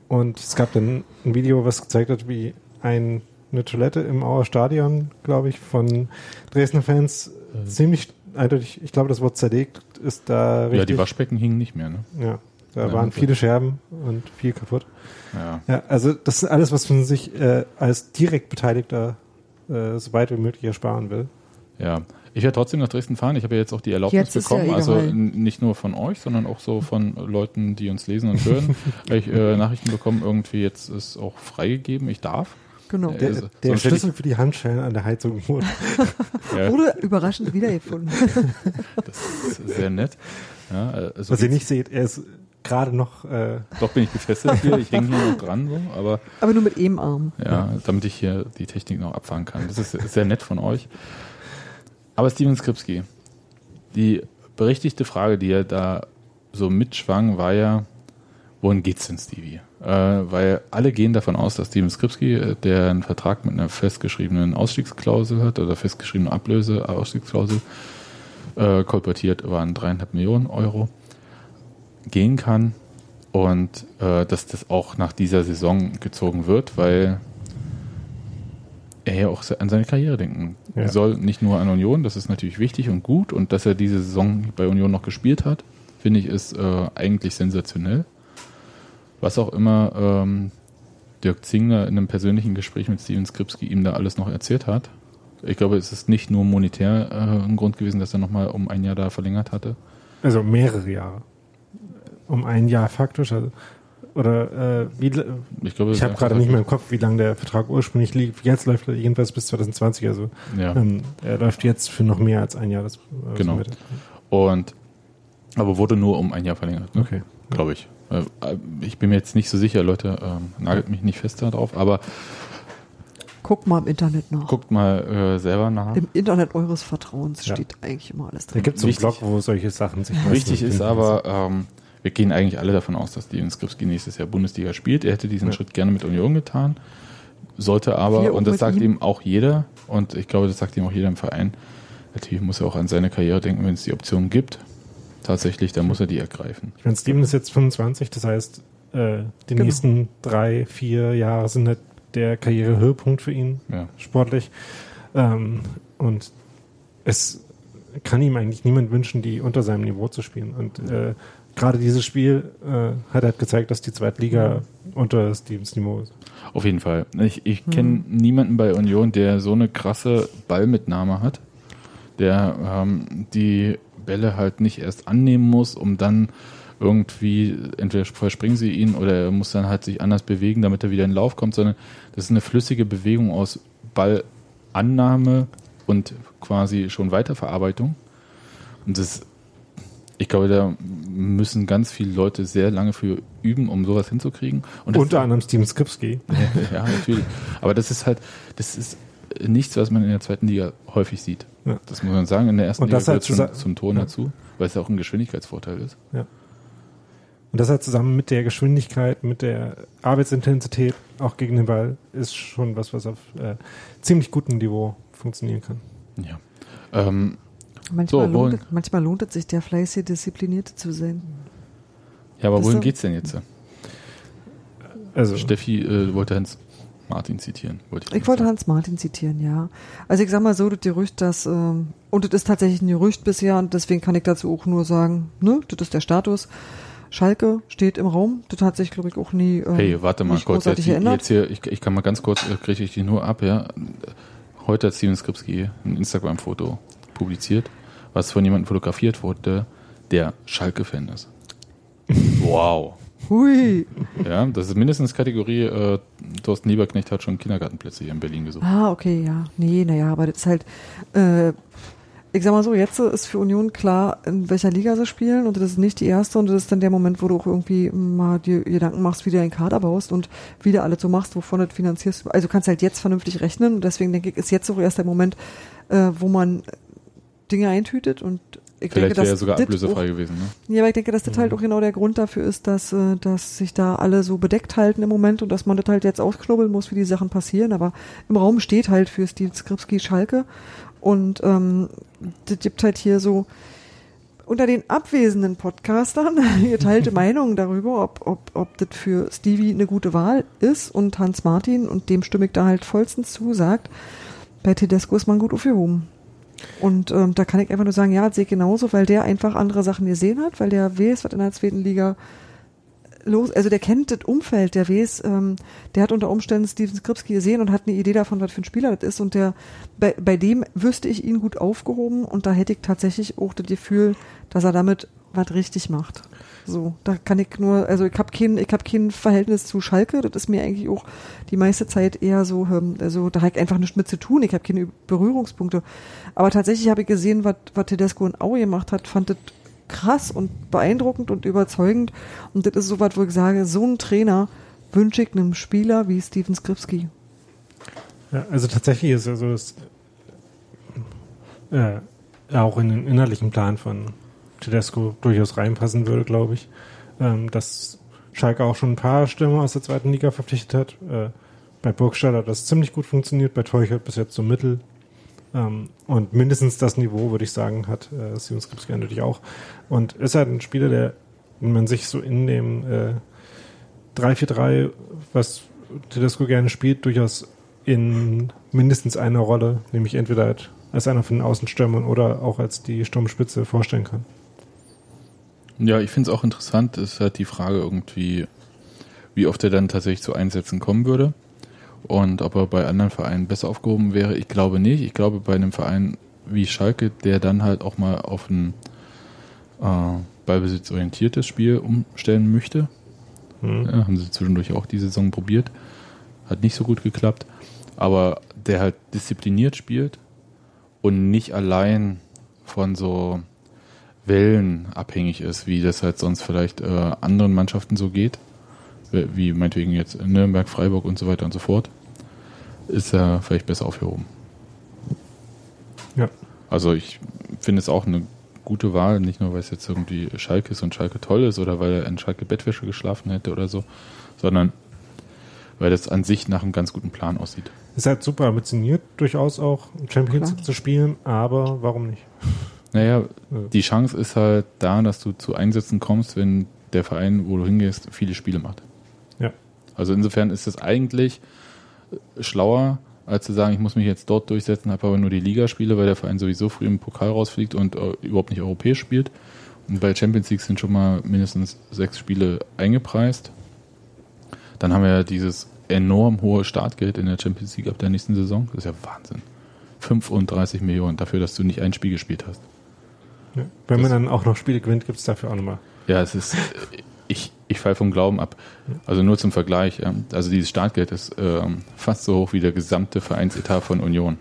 und es gab dann ein Video, was gezeigt hat, wie ein, eine Toilette im Auer Stadion, glaube ich, von Dresdner Fans äh. ziemlich eindeutig, ich glaube, das Wort zerlegt ist da richtig. Ja, die Waschbecken hingen nicht mehr, ne? Ja. Da ja, waren viele Scherben und viel kaputt. Ja. ja also das ist alles, was man sich äh, als direkt Beteiligter äh, so weit wie möglich ersparen will. Ja, ich werde trotzdem nach Dresden fahren. Ich habe ja jetzt auch die Erlaubnis jetzt bekommen, ja also nicht nur von euch, sondern auch so von Leuten, die uns lesen und hören. ich äh, Nachrichten bekommen, irgendwie jetzt ist auch freigegeben, ich darf. Genau. Der, also, der Schlüssel für die Handschellen an der Heizung wurde. ja. Wurde überraschend wiedergefunden. das ist sehr nett. Ja, also Was ihr nicht seht, er ist gerade noch. Äh Doch bin ich gefesselt hier, ich hänge hier noch dran, so, aber. Aber nur mit einem Arm. Ja, damit ich hier die Technik noch abfahren kann. Das ist sehr nett von euch. Aber Steven Skripski, die berechtigte Frage, die er da so mitschwang, war ja, wohin geht's denn, Stevie? Äh, weil alle gehen davon aus, dass Steven Skripski, äh, der einen Vertrag mit einer festgeschriebenen Ausstiegsklausel hat oder festgeschriebene Ablöse, Ausstiegsklausel, äh, kolportiert waren dreieinhalb Millionen Euro, gehen kann und äh, dass das auch nach dieser Saison gezogen wird, weil er ja auch an seine Karriere denken ja. soll, nicht nur an Union, das ist natürlich wichtig und gut und dass er diese Saison bei Union noch gespielt hat, finde ich, ist äh, eigentlich sensationell was auch immer ähm, Dirk Zingler in einem persönlichen Gespräch mit Steven Skripski ihm da alles noch erzählt hat. Ich glaube, es ist nicht nur monetär äh, ein Grund gewesen, dass er nochmal um ein Jahr da verlängert hatte. Also mehrere Jahre. Um ein Jahr faktisch. Also, oder äh, wie, ich, glaube, ich habe gerade nicht mehr im Kopf, wie lange der Vertrag ursprünglich lief. Jetzt läuft er jedenfalls bis 2020. Also ja. ähm, er läuft jetzt für noch mehr als ein Jahr. Das, äh, genau. Und aber wurde nur um ein Jahr verlängert. Ne? Okay. Glaube ich. Äh, ich bin mir jetzt nicht so sicher, Leute, ähm, nagelt mich nicht fest darauf, aber Guckt mal im Internet nach. Guckt mal äh, selber nach. Im Internet eures Vertrauens ja. steht eigentlich immer alles drin. Da gibt es einen Blog, wo solche Sachen sich Wichtig ist aber, ähm, wir gehen eigentlich alle davon aus, dass Steven Skripski nächstes Jahr Bundesliga spielt. Er hätte diesen ja. Schritt gerne mit Union getan, sollte aber, und das sagt ihm. ihm auch jeder, und ich glaube, das sagt ihm auch jeder im Verein, natürlich muss er auch an seine Karriere denken, wenn es die Option gibt tatsächlich, dann muss er die ergreifen. Ich meine, Steven ist jetzt 25, das heißt, äh, die genau. nächsten drei, vier Jahre sind halt der Karrierehöhepunkt für ihn, ja. sportlich. Ähm, und es kann ihm eigentlich niemand wünschen, die unter seinem Niveau zu spielen. Und äh, gerade dieses Spiel äh, hat halt gezeigt, dass die Zweitliga mhm. unter Stevens Niveau ist. Auf jeden Fall. Ich, ich kenne mhm. niemanden bei Union, der so eine krasse Ballmitnahme hat, der ähm, die Bälle halt nicht erst annehmen muss, um dann irgendwie, entweder verspringen sie ihn oder er muss dann halt sich anders bewegen, damit er wieder in den Lauf kommt, sondern das ist eine flüssige Bewegung aus Ballannahme und quasi schon Weiterverarbeitung. Und das, ich glaube, da müssen ganz viele Leute sehr lange für üben, um sowas hinzukriegen. Und Unter anderem Steven Skipski. ja, natürlich. Aber das ist halt, das ist nichts, was man in der zweiten Liga häufig sieht. Ja. Das muss man sagen. In der ersten Liga gehört schon zum Ton ja. dazu, weil es ja auch ein Geschwindigkeitsvorteil ist. Ja. Und das halt zusammen mit der Geschwindigkeit, mit der Arbeitsintensität, auch gegen den Ball, ist schon was, was auf äh, ziemlich gutem Niveau funktionieren kann. Ja. Ähm, manchmal, so, lohnt es, manchmal lohnt es sich, der fleißige Disziplinierte zu sein. Ja, aber das wohin geht's denn jetzt? Also Steffi äh, wollte Hans Martin zitieren. Wollte ich ich wollte Hans Martin zitieren, ja. Also ich sag mal so, das Gerücht, dass, ähm, und das ist tatsächlich ein Gerücht bisher und deswegen kann ich dazu auch nur sagen, ne, das ist der Status. Schalke steht im Raum. Das hat sich, glaube ich, auch nie. Äh, hey, warte mal kurz. Jetzt, jetzt, hier, ich, ich kann mal ganz kurz, äh, kriege ich die nur ab, ja. Heute hat Steven Skripski ein Instagram-Foto publiziert, was von jemandem fotografiert wurde, der Schalke-Fan ist. Wow. Hui. Ja, das ist mindestens Kategorie, äh, Thorsten Lieberknecht hat schon Kindergartenplätze hier in Berlin gesucht. Ah, okay, ja. Nee, naja, aber das ist halt, äh, ich sag mal so, jetzt ist für Union klar, in welcher Liga sie spielen und das ist nicht die erste und das ist dann der Moment, wo du auch irgendwie mal dir Gedanken machst, wie du deinen Kader baust und wie du alles so machst, wovon du finanzierst. Also du kannst halt jetzt vernünftig rechnen und deswegen denke ich, ist jetzt auch erst der Moment, äh, wo man Dinge eintütet und ich Vielleicht wäre er sogar ablösefrei auch, gewesen. Ne? Ja, aber ich denke, dass das halt mhm. auch genau der Grund dafür ist, dass, äh, dass sich da alle so bedeckt halten im Moment und dass man das halt jetzt ausknobeln muss, wie die Sachen passieren. Aber im Raum steht halt für Steve Skripski Schalke und ähm, das gibt halt hier so unter den abwesenden Podcastern geteilte Meinungen darüber, ob, ob, ob das für Stevie eine gute Wahl ist und Hans Martin und dem stimme ich da halt vollstens zusagt. Bei Tedesco ist man gut aufgehoben. Und ähm, da kann ich einfach nur sagen, ja, sehe genauso, weil der einfach andere Sachen gesehen hat, weil der weiß, was in der zweiten Liga los, also der kennt das Umfeld, der weiß, ähm, der hat unter Umständen Steven Skripski gesehen und hat eine Idee davon, was für ein Spieler das ist und der, bei, bei dem wüsste ich ihn gut aufgehoben und da hätte ich tatsächlich auch das Gefühl, dass er damit was richtig macht. So, da kann ich nur, also ich habe kein, habe kein Verhältnis zu Schalke, das ist mir eigentlich auch die meiste Zeit eher so, ähm, also da habe ich einfach nichts mit zu tun, ich habe keine Berührungspunkte. Aber tatsächlich habe ich gesehen, was, Tedesco in Aue gemacht hat, fand das krass und beeindruckend und überzeugend. Und das ist so was, wo ich sage, so ein Trainer wünsche ich einem Spieler wie Steven Skripski. Ja, also tatsächlich ist ja so, dass äh, auch in den innerlichen Plan von Tedesco durchaus reinpassen würde, glaube ich. Ähm, dass Schalke auch schon ein paar Stürmer aus der zweiten Liga verpflichtet hat. Äh, bei Burgstaller hat das ziemlich gut funktioniert, bei Teuchert bis jetzt so mittel. Ähm, und mindestens das Niveau, würde ich sagen, hat äh, Steven Skripski natürlich auch. Und ist halt ein Spieler, der, wenn man sich so in dem äh, 3-4-3, was Tedesco gerne spielt, durchaus in mindestens einer Rolle, nämlich entweder als einer von den Außenstürmern oder auch als die Sturmspitze vorstellen kann. Ja, ich finde es auch interessant, ist halt die Frage irgendwie, wie oft er dann tatsächlich zu Einsätzen kommen würde. Und ob er bei anderen Vereinen besser aufgehoben wäre, ich glaube nicht. Ich glaube, bei einem Verein wie Schalke, der dann halt auch mal auf ein äh, ballbesitzorientiertes Spiel umstellen möchte. Mhm. Ja, haben sie zwischendurch auch die Saison probiert. Hat nicht so gut geklappt. Aber der halt diszipliniert spielt und nicht allein von so Wellen abhängig ist, wie das halt sonst vielleicht äh, anderen Mannschaften so geht wie meinetwegen jetzt Nürnberg, Freiburg und so weiter und so fort, ist er vielleicht besser aufgehoben. Ja. Also ich finde es auch eine gute Wahl, nicht nur weil es jetzt irgendwie Schalke ist und Schalke toll ist oder weil er in Schalke Bettwäsche geschlafen hätte oder so, sondern weil das an sich nach einem ganz guten Plan aussieht. Ist halt super ambitioniert, durchaus auch Champions League zu spielen, aber warum nicht? Naja, die Chance ist halt da, dass du zu Einsätzen kommst, wenn der Verein, wo du hingehst, viele Spiele macht. Also insofern ist es eigentlich schlauer, als zu sagen, ich muss mich jetzt dort durchsetzen, habe aber nur die Ligaspiele, weil der Verein sowieso früh im Pokal rausfliegt und äh, überhaupt nicht europäisch spielt. Und bei Champions League sind schon mal mindestens sechs Spiele eingepreist. Dann haben wir ja dieses enorm hohe Startgeld in der Champions League ab der nächsten Saison. Das ist ja Wahnsinn. 35 Millionen dafür, dass du nicht ein Spiel gespielt hast. Ja, wenn das man dann auch noch Spiele gewinnt, gibt es dafür auch nochmal. Ja, es ist, ich, ich falle vom Glauben ab. Also nur zum Vergleich. Ja. Also dieses Startgeld ist ähm, fast so hoch wie der gesamte Vereinsetat von Union.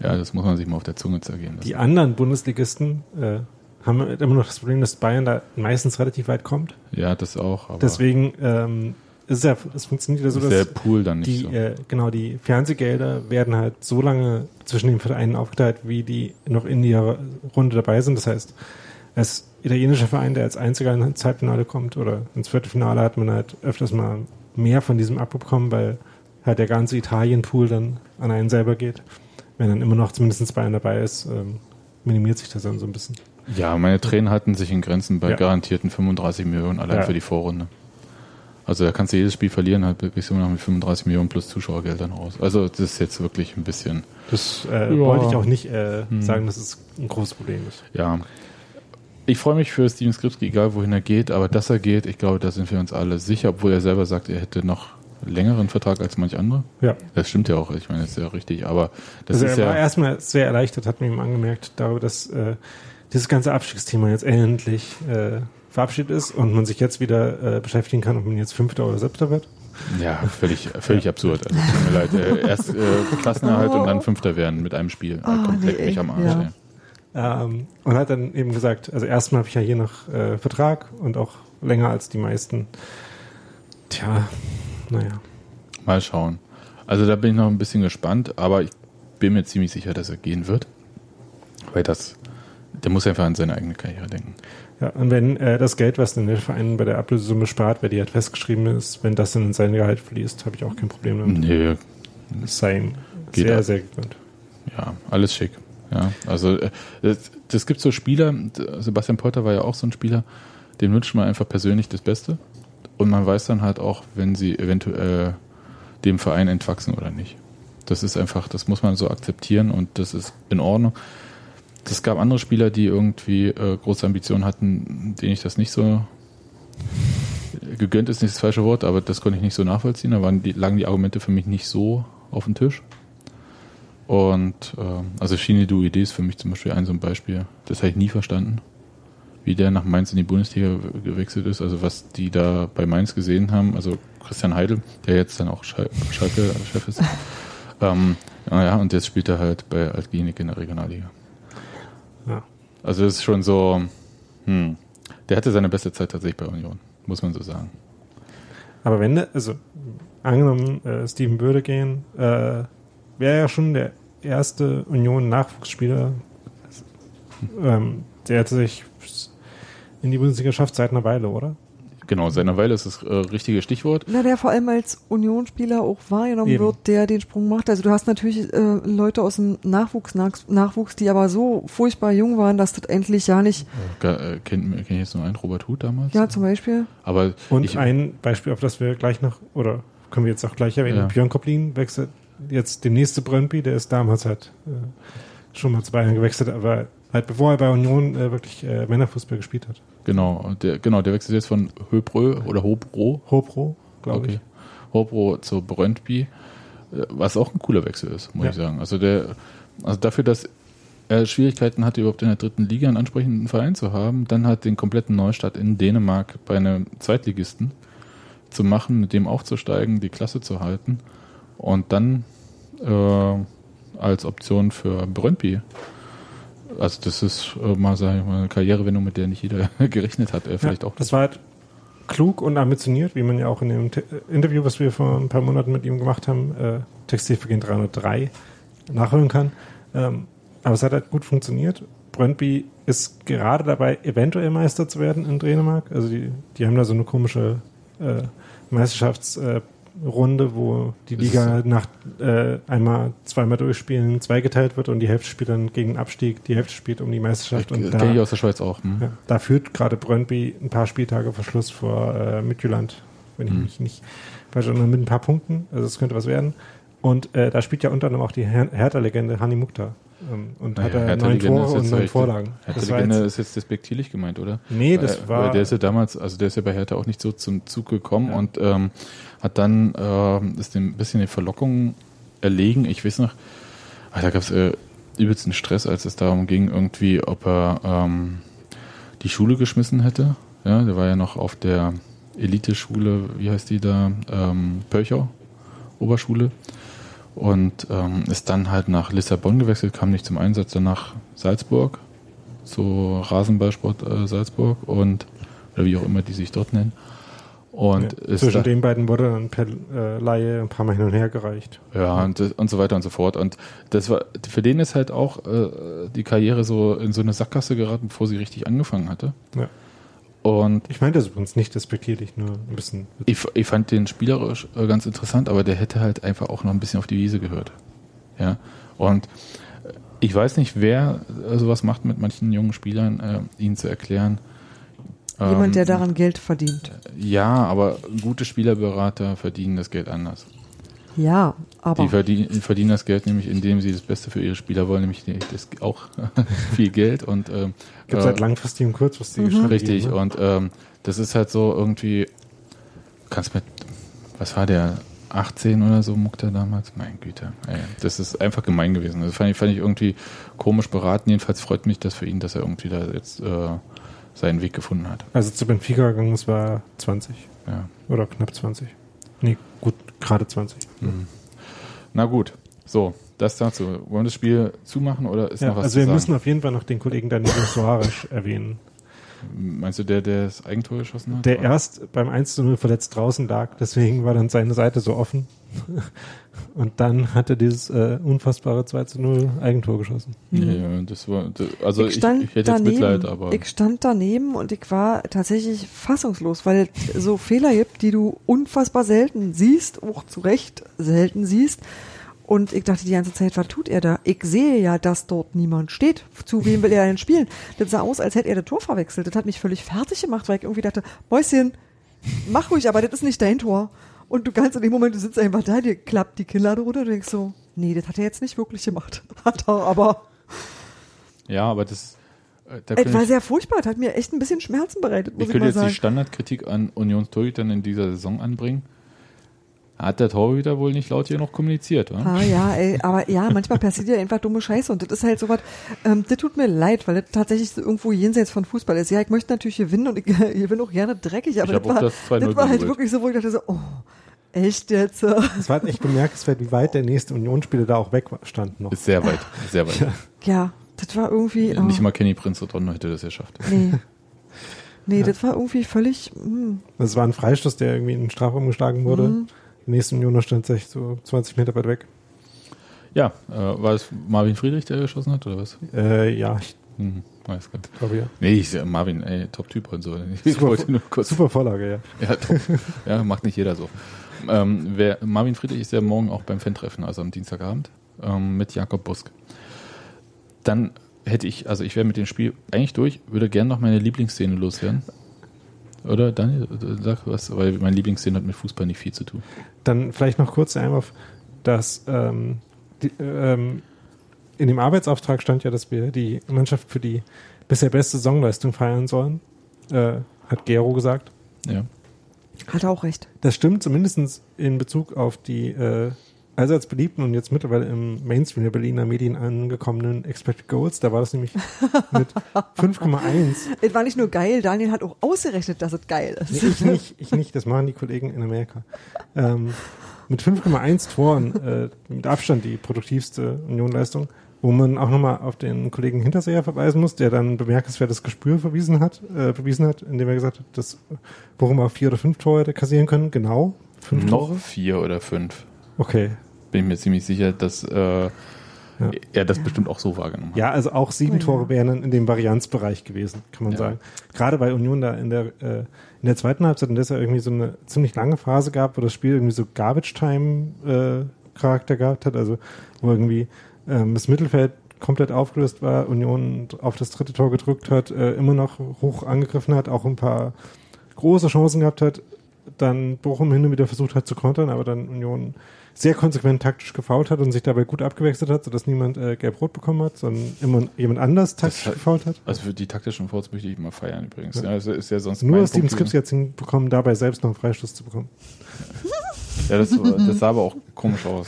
Ja, das muss man sich mal auf der Zunge zergehen lassen. Die anderen Bundesligisten äh, haben immer noch das Problem, dass Bayern da meistens relativ weit kommt. Ja, das auch. Deswegen ähm, ist ja, es funktioniert ja so, dass der Pool dann nicht die, so. äh, genau die Fernsehgelder werden halt so lange zwischen den Vereinen aufgeteilt, wie die noch in ihrer Runde dabei sind. Das heißt, als italienischer Verein, der als einziger ins Halbfinale kommt oder ins Viertelfinale, hat man halt öfters mal mehr von diesem abbekommen, weil halt der ganze Italien-Pool dann an einen selber geht. Wenn dann immer noch zumindest Bayern dabei ist, ähm, minimiert sich das dann so ein bisschen. Ja, meine Tränen halten sich in Grenzen bei ja. garantierten 35 Millionen allein ja. für die Vorrunde. Also da kannst du jedes Spiel verlieren, halt bist du noch mit 35 Millionen plus Zuschauergeldern raus. Also das ist jetzt wirklich ein bisschen. Das äh, ja. wollte ich auch nicht äh, hm. sagen, dass es ein großes Problem ist. Ja. Ich freue mich für Steven Skripski, egal wohin er geht, aber dass er geht, ich glaube, da sind wir uns alle sicher, obwohl er selber sagt, er hätte noch längeren Vertrag als manch andere. Ja. Das stimmt ja auch, ich meine, das ist ja richtig, aber das also ist er ja. war erstmal sehr erleichtert, hat man ihm angemerkt, darüber, dass äh, dieses ganze Abstiegsthema jetzt endlich äh, verabschiedet ist und man sich jetzt wieder äh, beschäftigen kann, ob man jetzt Fünfter oder Siebter wird. Ja, völlig, völlig ja. absurd. Also, tut mir leid. Äh, erst äh, Klassenerhalt oh. und dann Fünfter werden mit einem Spiel. Oh, komplett nee, mich am Arsch. Ja. Ähm, und hat dann eben gesagt, also erstmal habe ich ja hier noch äh, Vertrag und auch länger als die meisten. Tja, naja. Mal schauen. Also da bin ich noch ein bisschen gespannt, aber ich bin mir ziemlich sicher, dass er gehen wird. Weil das, der muss einfach an seine eigene Karriere denken. Ja, und wenn äh, das Geld, was dann der Verein bei der Ablösesumme spart, weil die halt festgeschrieben ist, wenn das dann in sein Gehalt fließt, habe ich auch kein Problem damit. Nee. Sei ihm sehr, ab. sehr gegönnt. Ja, alles schick. Ja, also äh, das, das gibt so Spieler, Sebastian Polter war ja auch so ein Spieler, dem wünscht man einfach persönlich das Beste. Und man weiß dann halt auch, wenn sie eventuell dem Verein entwachsen oder nicht. Das ist einfach, das muss man so akzeptieren und das ist in Ordnung es gab andere Spieler, die irgendwie äh, große Ambitionen hatten, denen ich das nicht so gegönnt ist nicht das falsche Wort, aber das konnte ich nicht so nachvollziehen. Da waren die, lagen die Argumente für mich nicht so auf dem Tisch. Und äh, also Shini Duide ist für mich zum Beispiel ein so ein Beispiel. Das habe ich nie verstanden, wie der nach Mainz in die Bundesliga gewechselt ist. Also was die da bei Mainz gesehen haben. Also Christian Heidel, der jetzt dann auch Schalke-Chef ist. ähm, naja, und jetzt spielt er halt bei Altgenik in der Regionalliga. Also das ist schon so, hm, der hatte seine beste Zeit tatsächlich bei Union, muss man so sagen. Aber wenn, also angenommen, äh, Steven würde gehen, äh, wäre ja schon der erste Union-Nachwuchsspieler, ähm, der hätte sich in die Bundesliga schafft seit einer Weile, oder? Genau, seiner Weile ist das äh, richtige Stichwort. Na, der vor allem als Unionsspieler auch wahrgenommen Eben. wird, der den Sprung macht. Also du hast natürlich äh, Leute aus dem Nachwuchs, Nachwuchs, die aber so furchtbar jung waren, dass das endlich ja nicht. Äh, Kenne kenn ich jetzt nur einen, Robert Huth damals? Ja, zum Beispiel. Aber Und ich, ein Beispiel, auf das wir gleich noch, oder können wir jetzt auch gleich erwähnen, ja. Björn Koplin wechselt jetzt der nächste Brøndby, der ist damals halt äh, schon mal zu Bayern gewechselt, aber halt bevor er bei Union äh, wirklich äh, Männerfußball gespielt hat. Genau, der, genau, der wechselt jetzt von Höbrö oder Hobro. Hobro, glaube okay. ich. Hobro zu Brøndby, äh, was auch ein cooler Wechsel ist, muss ja. ich sagen. Also der, also dafür, dass er Schwierigkeiten hatte, überhaupt in der dritten Liga einen ansprechenden Verein zu haben, dann hat den kompletten Neustart in Dänemark bei einem Zweitligisten zu machen, mit dem aufzusteigen, die Klasse zu halten und dann äh, als Option für Brøndby also das ist äh, mal, sag ich mal eine Karrierewendung, mit der nicht jeder gerechnet hat. Er vielleicht ja, auch. Das war halt klug und ambitioniert, wie man ja auch in dem Te Interview, was wir vor ein paar Monaten mit ihm gemacht haben, äh, Textilvergehen 303 nachholen kann. Ähm, aber es hat halt gut funktioniert. Brøndby ist gerade dabei, eventuell Meister zu werden in Dänemark. Also die, die haben da so eine komische äh, Meisterschafts- äh, Runde, wo die Liga nach äh, einmal zweimal durchspielen zweigeteilt wird und die Hälfte spielt dann gegen Abstieg, die Hälfte spielt um die Meisterschaft. Ich, kenne ich aus der Schweiz auch. Hm. Ja, da führt gerade Brøndby ein paar Spieltage vor Schluss vor äh, Midtjylland, wenn ich hm. mich nicht falsch erinnere, mit ein paar Punkten. Also es könnte was werden. Und äh, da spielt ja unter anderem auch die Her Hertha-Legende Hani Mukhtar. Ähm, und naja, hat er neun Tore und neun Vorlagen. Hertha-Legende ist jetzt despektierlich gemeint, oder? Nee, das war... Weil der ist ja damals, also der ist ja bei Hertha auch nicht so zum Zug gekommen ja. und ähm, hat dann, äh, ist dem ein bisschen die Verlockung erlegen. Ich weiß noch, ah, da gab es äh, übelsten Stress, als es darum ging, irgendwie, ob er ähm, die Schule geschmissen hätte. Ja, der war ja noch auf der Elite-Schule, wie heißt die da? Ähm, Pölchau, Oberschule und ähm, ist dann halt nach Lissabon gewechselt, kam nicht zum Einsatz, dann nach Salzburg, zu Rasenballsport äh, Salzburg und oder wie auch immer die sich dort nennen. Und ja, zwischen den beiden wurde dann per äh, Laie ein paar Mal hin und her gereicht. Ja, und, und so weiter und so fort. Und das war, für den ist halt auch äh, die Karriere so in so eine Sackgasse geraten, bevor sie richtig angefangen hatte. Ja. Und ich meinte das übrigens nicht despektierlich, nur ein bisschen. Ich, ich fand den spielerisch äh, ganz interessant, aber der hätte halt einfach auch noch ein bisschen auf die Wiese gehört. Ja. Und äh, ich weiß nicht, wer äh, sowas macht mit manchen jungen Spielern, äh, ihnen zu erklären, Jemand, der ähm, daran Geld verdient. Ja, aber gute Spielerberater verdienen das Geld anders. Ja, aber. Die verdienen, verdienen das Geld nämlich, indem sie das Beste für ihre Spieler wollen, nämlich das auch viel Geld und ähm, gibt äh, halt langfristig und kurzfristig. Mhm. Richtig, ne? und ähm, das ist halt so irgendwie, kannst mit, was war der, 18 oder so muckte damals? Mein Güte, ey, das ist einfach gemein gewesen. Das fand ich, fand ich irgendwie komisch beraten. Jedenfalls freut mich das für ihn, dass er irgendwie da jetzt äh, seinen Weg gefunden hat. Also zu Benfica gegangen, es war 20. Ja. Oder knapp 20. Nee, gut, gerade 20. Mhm. Na gut, so, das dazu. Wollen wir das Spiel zumachen oder ist ja, noch was Also wir sagen? müssen auf jeden Fall noch den Kollegen Danilo Soares erwähnen. Meinst du der, der das Eigentor geschossen hat? Der oder? erst beim 1 zu 0 verletzt draußen lag, deswegen war dann seine Seite so offen. Und dann hat er dieses äh, unfassbare 2 zu 0 Eigentor geschossen. Mhm. Ja, das war, also ich, ich, ich, hätte daneben, jetzt Mitleid, aber. Ich stand daneben und ich war tatsächlich fassungslos, weil es so Fehler gibt, die du unfassbar selten siehst, auch zu Recht selten siehst. Und ich dachte die ganze Zeit, was tut er da? Ich sehe ja, dass dort niemand steht. Zu wem will er denn spielen? Das sah aus, als hätte er das Tor verwechselt. Das hat mich völlig fertig gemacht, weil ich irgendwie dachte, Mäuschen, mach ruhig, aber das ist nicht dein Tor. Und du kannst in dem Moment, du sitzt einfach da, dir klappt die Kinnlade runter und denkst so, nee, das hat er jetzt nicht wirklich gemacht. Hat er, aber. Ja, aber das. Äh, da es war sehr furchtbar, das hat mir echt ein bisschen Schmerzen bereitet, muss ich, ich könnte jetzt sagen. die Standardkritik an Unionstorhütern in dieser Saison anbringen hat der Torhüter wohl nicht laut hier noch kommuniziert, oder? Ah, ja, ey, aber ja, manchmal passiert ja einfach dumme Scheiße und das ist halt so was, ähm, das tut mir leid, weil das tatsächlich irgendwo jenseits von Fußball ist. Ja, ich möchte natürlich gewinnen und ich, bin auch gerne dreckig, aber das war, das, das war halt wirklich so, wo ich dachte so, oh, echt jetzt? Es war halt echt bemerkenswert, wie weit der nächste Unionsspieler da auch weg stand noch. Ist sehr weit, sehr weit. Ja, ja das war irgendwie... Oh. Nicht mal Kenny Prinz Prinzreton hätte das geschafft. Nee. Nee, ja. das war irgendwie völlig. Mh. Hm. Das war ein Freistoß, der irgendwie in den Strafraum geschlagen wurde. Mhm. Der nächste Union stand sich so 20 Meter weit weg. Ja, äh, war es Marvin Friedrich, der geschossen hat, oder was? Äh, ja. Hm, weiß gar Glaube ja. Nee, ich, Marvin, ey, Top-Typ und so. Ich super, wollte nur kurz. Super Vorlage, ja. Ja, top. ja macht nicht jeder so. Ähm, wer, Marvin Friedrich ist ja morgen auch beim Fan-Treffen, also am Dienstagabend, ähm, mit Jakob Busk. Dann hätte ich, also ich wäre mit dem Spiel eigentlich durch, würde gerne noch meine Lieblingsszene loswerden. Oder Daniel, sag was, weil mein Lieblingsszene hat mit Fußball nicht viel zu tun. Dann vielleicht noch kurz der Einwurf, dass ähm, die, ähm, in dem Arbeitsauftrag stand ja, dass wir die Mannschaft für die bisher beste Saisonleistung feiern sollen, äh, hat Gero gesagt. Ja. Hat er auch recht. Das stimmt zumindest in Bezug auf die äh, allseits beliebten und jetzt mittlerweile im Mainstream der Berliner Medien angekommenen Expected Goals. Da war das nämlich mit 5,1. Es war nicht nur geil, Daniel hat auch ausgerechnet, dass es geil ist. Nee, ich nicht, ich nicht, das machen die Kollegen in Amerika. Ähm, mit 5,1 Toren, äh, mit Abstand die produktivste Unionleistung, wo man auch nochmal auf den Kollegen Hinterseher verweisen muss, der dann bemerkenswertes Gespür verwiesen hat, äh, bewiesen hat, indem er gesagt hat, dass Bochum auch vier oder fünf Tore hätte kassieren können. Genau. Fünf Noch Tore. vier oder fünf. Okay bin ich mir ziemlich sicher, dass äh, ja. er das bestimmt auch so wahrgenommen hat. Ja, also auch sieben oh, Tore wären in dem Varianzbereich gewesen, kann man ja. sagen. Gerade weil Union da in der, äh, in der zweiten Halbzeit, der es ja irgendwie so eine ziemlich lange Phase gab, wo das Spiel irgendwie so Garbage-Time-Charakter äh, gehabt hat, also wo irgendwie ähm, das Mittelfeld komplett aufgelöst war, Union auf das dritte Tor gedrückt hat, äh, immer noch hoch angegriffen hat, auch ein paar große Chancen gehabt hat, dann Bochum hin und wieder versucht hat zu kontern, aber dann Union sehr konsequent taktisch gefault hat und sich dabei gut abgewechselt hat, sodass niemand äh, gelb-rot bekommen hat, sondern immer jemand anders taktisch hat, gefault hat. Also für die taktischen Fouls möchte ich immer feiern übrigens. Ja. Ja, also ist ja sonst Nur Steven Skrips jetzt hinbekommen, dabei selbst noch einen Freistoß zu bekommen. Ja, das, das sah aber auch komisch aus.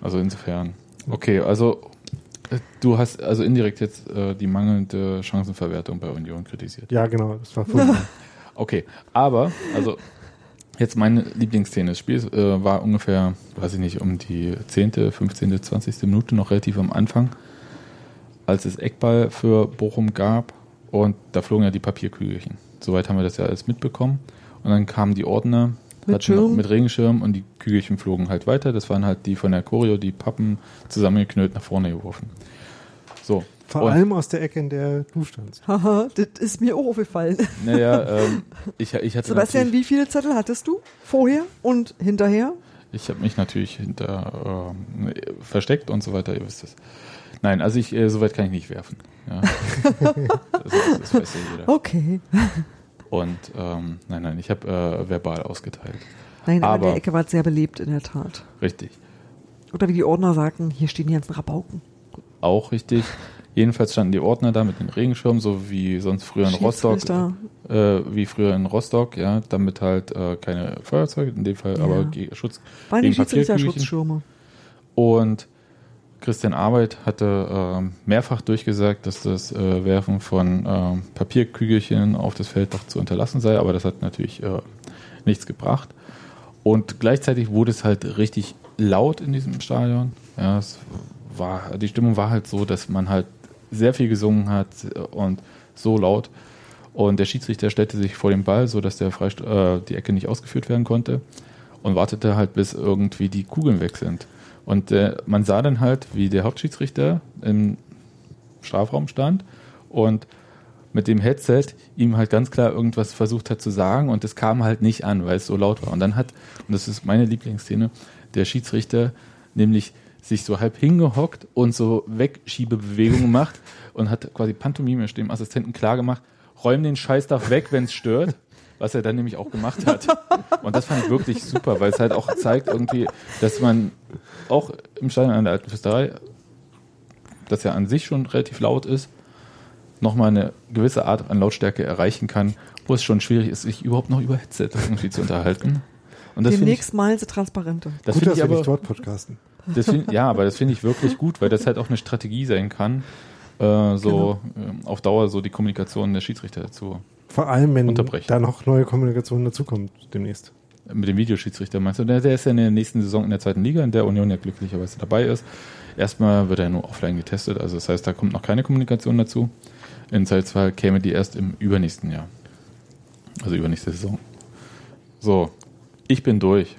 Also insofern. Okay, also äh, du hast also indirekt jetzt äh, die mangelnde Chancenverwertung bei Union kritisiert. Ja, genau, das war furchtbar. okay, aber also Jetzt meine Lieblingsszene des Spiels äh, war ungefähr, weiß ich nicht, um die 10., 15., 20. Minute noch relativ am Anfang, als es Eckball für Bochum gab und da flogen ja die Papierkügelchen. Soweit haben wir das ja alles mitbekommen. Und dann kamen die Ordner mit, mit Regenschirm und die Kügelchen flogen halt weiter. Das waren halt die von der Choreo, die Pappen zusammengeknüllt nach vorne geworfen. So, vor und allem aus der Ecke, in der du standst. Haha, das ist mir auch aufgefallen. Naja, ähm, ich, ich hatte. Sebastian, wie viele Zettel hattest du vorher und hinterher? Ich habe mich natürlich hinter äh, versteckt und so weiter, ihr wisst es. Nein, also ich, äh, soweit kann ich nicht werfen. Ja. das, das, weiß ja jeder. Okay. Und ähm, nein, nein, ich habe äh, verbal ausgeteilt. Nein, aber, aber der Ecke war sehr belebt in der Tat. Richtig. Oder wie die Ordner sagten, hier stehen die ganzen Rabauken. Auch richtig. Jedenfalls standen die Ordner da mit dem Regenschirm, so wie sonst früher in Rostock, äh, wie früher in Rostock, ja, damit halt äh, keine Feuerzeuge, in dem Fall ja. aber Schutz Waren gegen Schutzschirme. Und Christian Arbeit hatte äh, mehrfach durchgesagt, dass das äh, Werfen von äh, Papierkügelchen auf das Feld doch zu unterlassen sei, aber das hat natürlich äh, nichts gebracht. Und gleichzeitig wurde es halt richtig laut in diesem Stadion. Ja, es war, die Stimmung war halt so, dass man halt sehr viel gesungen hat und so laut. Und der Schiedsrichter stellte sich vor den Ball, sodass der äh, die Ecke nicht ausgeführt werden konnte und wartete halt, bis irgendwie die Kugeln weg sind. Und äh, man sah dann halt, wie der Hauptschiedsrichter im Strafraum stand und mit dem Headset ihm halt ganz klar irgendwas versucht hat zu sagen und es kam halt nicht an, weil es so laut war. Und dann hat, und das ist meine Lieblingsszene, der Schiedsrichter nämlich sich so halb hingehockt und so Wegschiebebewegungen macht und hat quasi pantomimisch dem Assistenten klar gemacht, räum den Scheiß doch weg, wenn es stört. Was er dann nämlich auch gemacht hat. Und das fand ich wirklich super, weil es halt auch zeigt irgendwie, dass man auch im Stadion an der Alten Fürsterei, das ja an sich schon relativ laut ist, nochmal eine gewisse Art an Lautstärke erreichen kann, wo es schon schwierig ist, sich überhaupt noch über Headset irgendwie zu unterhalten. Und das Demnächst ich, malen sie transparente. Das gut, dass ich aber, wir nicht dort podcasten. Find, ja, aber das finde ich wirklich gut, weil das halt auch eine Strategie sein kann, äh, so genau. äh, auf Dauer so die Kommunikation der Schiedsrichter dazu Vor allem, wenn da noch neue Kommunikation dazukommt demnächst. Mit dem Videoschiedsrichter meinst du? Der, der ist ja in der nächsten Saison in der zweiten Liga, in der Union ja glücklicherweise dabei ist. Erstmal wird er nur offline getestet, also das heißt, da kommt noch keine Kommunikation dazu. In Zweifelsfall käme die erst im übernächsten Jahr. Also übernächste Saison. So, ich bin durch.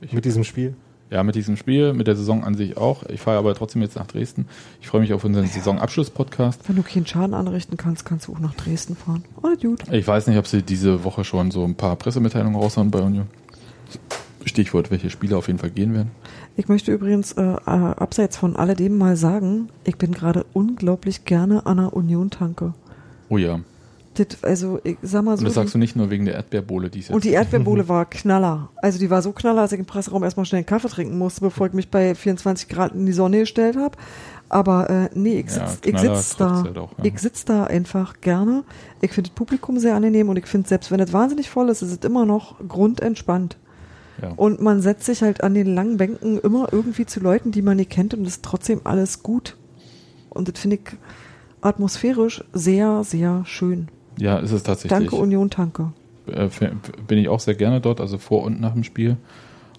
Ich mit diesem Spiel? Ja, mit diesem Spiel, mit der Saison an sich auch. Ich fahre aber trotzdem jetzt nach Dresden. Ich freue mich auf unseren ja. Saisonabschluss-Podcast. Wenn du keinen Schaden anrichten kannst, kannst du auch nach Dresden fahren. Alles gut. Ich weiß nicht, ob sie diese Woche schon so ein paar Pressemitteilungen raushauen bei Union. Stichwort, welche Spiele auf jeden Fall gehen werden. Ich möchte übrigens äh, äh abseits von alledem mal sagen, ich bin gerade unglaublich gerne an der Union-Tanke. Oh ja. Das, also, ich sag mal so. Und das sagst du nicht nur wegen der Erdbeerbohle, die ist Und die Erdbeerbohle war Knaller. Also, die war so knaller, dass ich im Presseraum erstmal schnell einen Kaffee trinken musste, bevor ich mich bei 24 Grad in die Sonne gestellt habe. Aber äh, nee, ich sitze ja, sitz da. Halt auch, ja. Ich sitze da einfach gerne. Ich finde das Publikum sehr angenehm und ich finde, selbst wenn es wahnsinnig voll ist, ist es immer noch grundentspannt. Ja. Und man setzt sich halt an den langen Bänken immer irgendwie zu Leuten, die man nicht kennt und ist trotzdem alles gut. Und das finde ich atmosphärisch sehr, sehr schön. Ja, ist es tatsächlich. Danke Union, danke. Äh, bin ich auch sehr gerne dort, also vor und nach dem Spiel.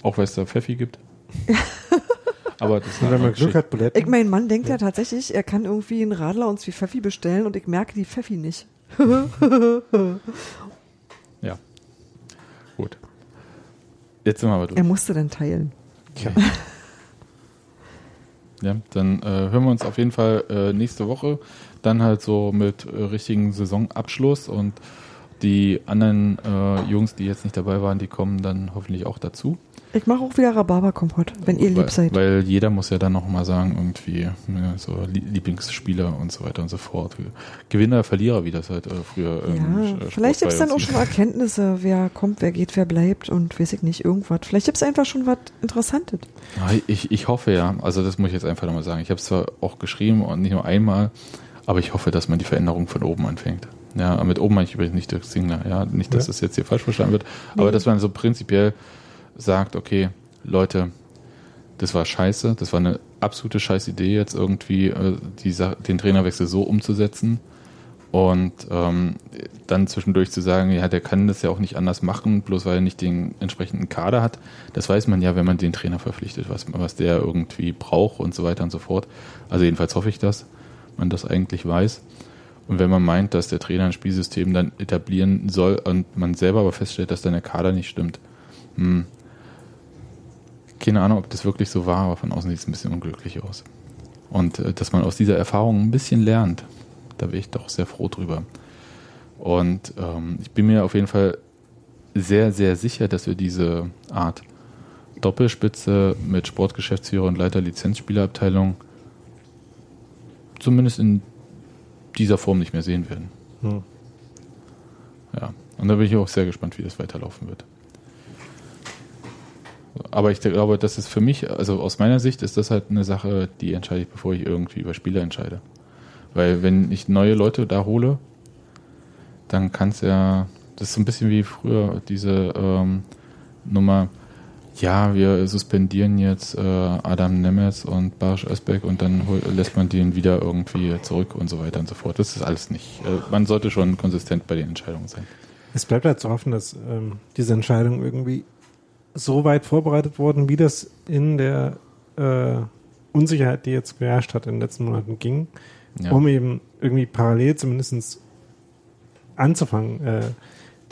Auch weil es da Pfeffi gibt. Aber das wenn man Glück hat, Buletten. Ich mein Mann denkt ja. ja tatsächlich, er kann irgendwie einen Radler uns wie Pfeffi bestellen und ich merke die Pfeffi nicht. ja. Gut. Jetzt sind wir aber durch. Er musste dann teilen. Okay. ja, dann äh, hören wir uns auf jeden Fall äh, nächste Woche dann halt so mit äh, richtigen Saisonabschluss und die anderen äh, Jungs, die jetzt nicht dabei waren, die kommen dann hoffentlich auch dazu. Ich mache auch wieder Rhabarberkompott, wenn ihr weil, lieb seid. Weil jeder muss ja dann nochmal sagen, irgendwie, ja, so Lieblingsspieler und so weiter und so fort. Gewinner, Verlierer, wie das halt äh, früher. Ähm, ja, vielleicht gibt es dann auch schon Erkenntnisse, wer kommt, wer geht, wer bleibt und weiß ich nicht, irgendwas. Vielleicht gibt es einfach schon was Interessantes. Ja, ich, ich hoffe ja. Also das muss ich jetzt einfach nochmal sagen. Ich habe es zwar auch geschrieben und nicht nur einmal, aber ich hoffe, dass man die Veränderung von oben anfängt. Ja, mit oben meine ich übrigens nicht durch Singler, ja, nicht, dass ja. das jetzt hier falsch verstanden wird, aber dass man so prinzipiell sagt, okay, Leute, das war scheiße, das war eine absolute scheiß Idee jetzt irgendwie, äh, die, den Trainerwechsel so umzusetzen und ähm, dann zwischendurch zu sagen, ja, der kann das ja auch nicht anders machen, bloß weil er nicht den entsprechenden Kader hat. Das weiß man ja, wenn man den Trainer verpflichtet, was, was der irgendwie braucht und so weiter und so fort. Also jedenfalls hoffe ich das man das eigentlich weiß. Und wenn man meint, dass der Trainer ein Spielsystem dann etablieren soll und man selber aber feststellt, dass dann der Kader nicht stimmt, hm, keine Ahnung, ob das wirklich so war, aber von außen sieht es ein bisschen unglücklich aus. Und äh, dass man aus dieser Erfahrung ein bisschen lernt, da bin ich doch sehr froh drüber. Und ähm, ich bin mir auf jeden Fall sehr, sehr sicher, dass wir diese Art Doppelspitze mit Sportgeschäftsführer und Leiter Lizenzspielerabteilung zumindest in dieser Form nicht mehr sehen werden. Hm. Ja, und da bin ich auch sehr gespannt, wie das weiterlaufen wird. Aber ich glaube, das ist für mich, also aus meiner Sicht ist das halt eine Sache, die entscheide ich, bevor ich irgendwie über Spieler entscheide. Weil wenn ich neue Leute da hole, dann kann es ja, das ist so ein bisschen wie früher diese ähm, Nummer, ja, wir suspendieren jetzt äh, Adam Nemetz und Barisch Özbeck und dann lässt man den wieder irgendwie zurück und so weiter und so fort. Das ist alles nicht. Äh, man sollte schon konsistent bei den Entscheidungen sein. Es bleibt halt zu hoffen, dass ähm, diese Entscheidungen irgendwie so weit vorbereitet wurden, wie das in der äh, Unsicherheit, die jetzt geherrscht hat in den letzten Monaten ging, ja. um eben irgendwie parallel zumindest anzufangen, äh,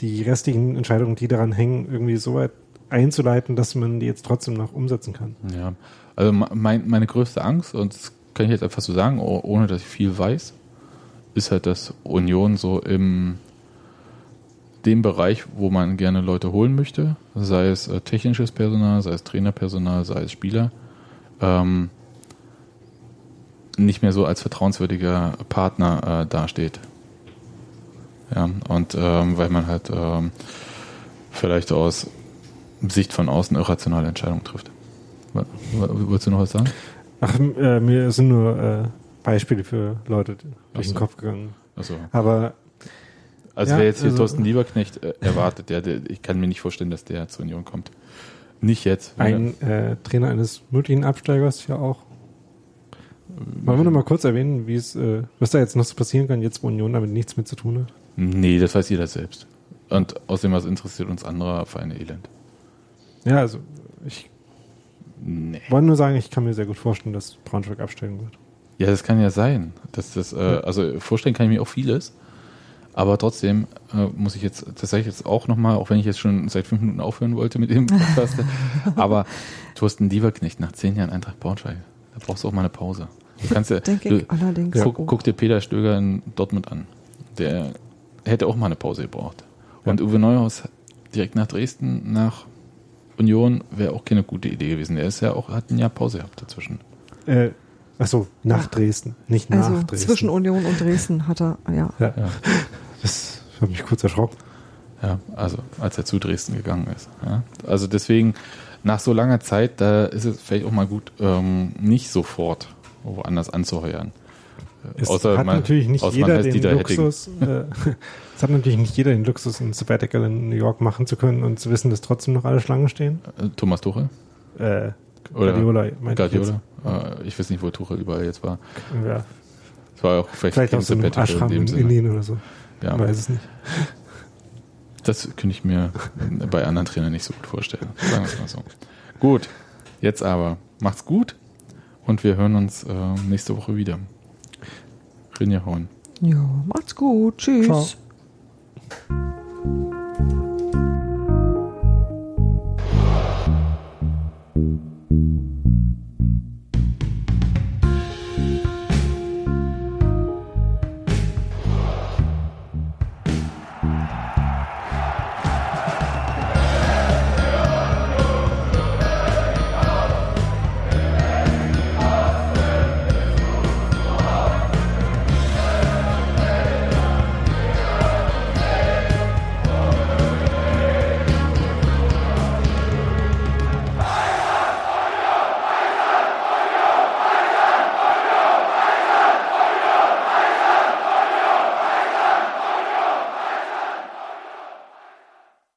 die restlichen Entscheidungen, die daran hängen, irgendwie so weit einzuleiten, dass man die jetzt trotzdem noch umsetzen kann. Ja, also mein, meine größte Angst, und das kann ich jetzt einfach so sagen, ohne dass ich viel weiß, ist halt, dass Union so im dem Bereich, wo man gerne Leute holen möchte, sei es äh, technisches Personal, sei es Trainerpersonal, sei es Spieler, ähm, nicht mehr so als vertrauenswürdiger Partner äh, dasteht. Ja, und ähm, weil man halt ähm, vielleicht aus Sicht von außen irrationale Entscheidungen trifft. Wolltest du noch was sagen? Ach, äh, mir sind nur äh, Beispiele für Leute durch so. den Kopf gegangen. Ach so. Aber also ja, wer jetzt hier also, Thorsten Lieberknecht äh, erwartet, der, der, ich kann mir nicht vorstellen, dass der zur Union kommt. Nicht jetzt. Ein äh, Trainer eines möglichen Absteigers ja auch. Wollen wir noch mal kurz erwähnen, wie es, äh, was da jetzt noch so passieren kann, jetzt wo Union damit nichts mehr zu tun hat? Nee, das weiß jeder selbst. Und außerdem, was interessiert uns anderer Vereine Elend? Ja, also ich nee. wollte nur sagen, ich kann mir sehr gut vorstellen, dass Braunschweig absteigen wird. Ja, das kann ja sein. Dass das, äh, also vorstellen kann ich mir auch vieles. Aber trotzdem äh, muss ich jetzt, das sage ich jetzt auch nochmal, auch wenn ich jetzt schon seit fünf Minuten aufhören wollte mit dem Podcast, aber Thorsten Lieberknecht nach zehn Jahren Eintracht Braunschweig, da brauchst du auch mal eine Pause. Du kannst ja, Denke du, ich allerdings. Guck, guck, dir Peter Stöger in Dortmund an. Der hätte auch mal eine Pause gebraucht. Und ja. Uwe Neuhaus direkt nach Dresden, nach Union, wäre auch keine gute Idee gewesen. Er ist ja auch, hat ein Jahr Pause gehabt dazwischen. Äh, Achso, nach Dresden, nicht nach also Dresden. Zwischen Union und Dresden hat er, ja. ja, ja. Das hat mich kurz erschrocken. Ja, also als er zu Dresden gegangen ist. Ja. Also deswegen, nach so langer Zeit, da ist es vielleicht auch mal gut, ähm, nicht sofort woanders anzuheuern. Es außer hat man, natürlich nicht jeder den Luxus, äh, hat natürlich nicht jeder den Luxus, ein Sabbatical in New York machen zu können und zu wissen, dass trotzdem noch alle Schlangen stehen. Äh, Thomas Tuchel? Äh, Oder Guardiola, Guardiola. Ich, äh, ich weiß nicht, wo Tuchel überall jetzt war. Ja. Es war auch vielleicht, vielleicht auch so ein Ashram in, in Indien oder so. Ja. Ich weiß es nicht. Das könnte ich mir bei anderen Trainern nicht so gut vorstellen. Sagen wir es mal so. Gut, jetzt aber. Macht's gut und wir hören uns äh, nächste Woche wieder. Rinja Horn. Ja, macht's gut. Tschüss. Ciao. Thank you.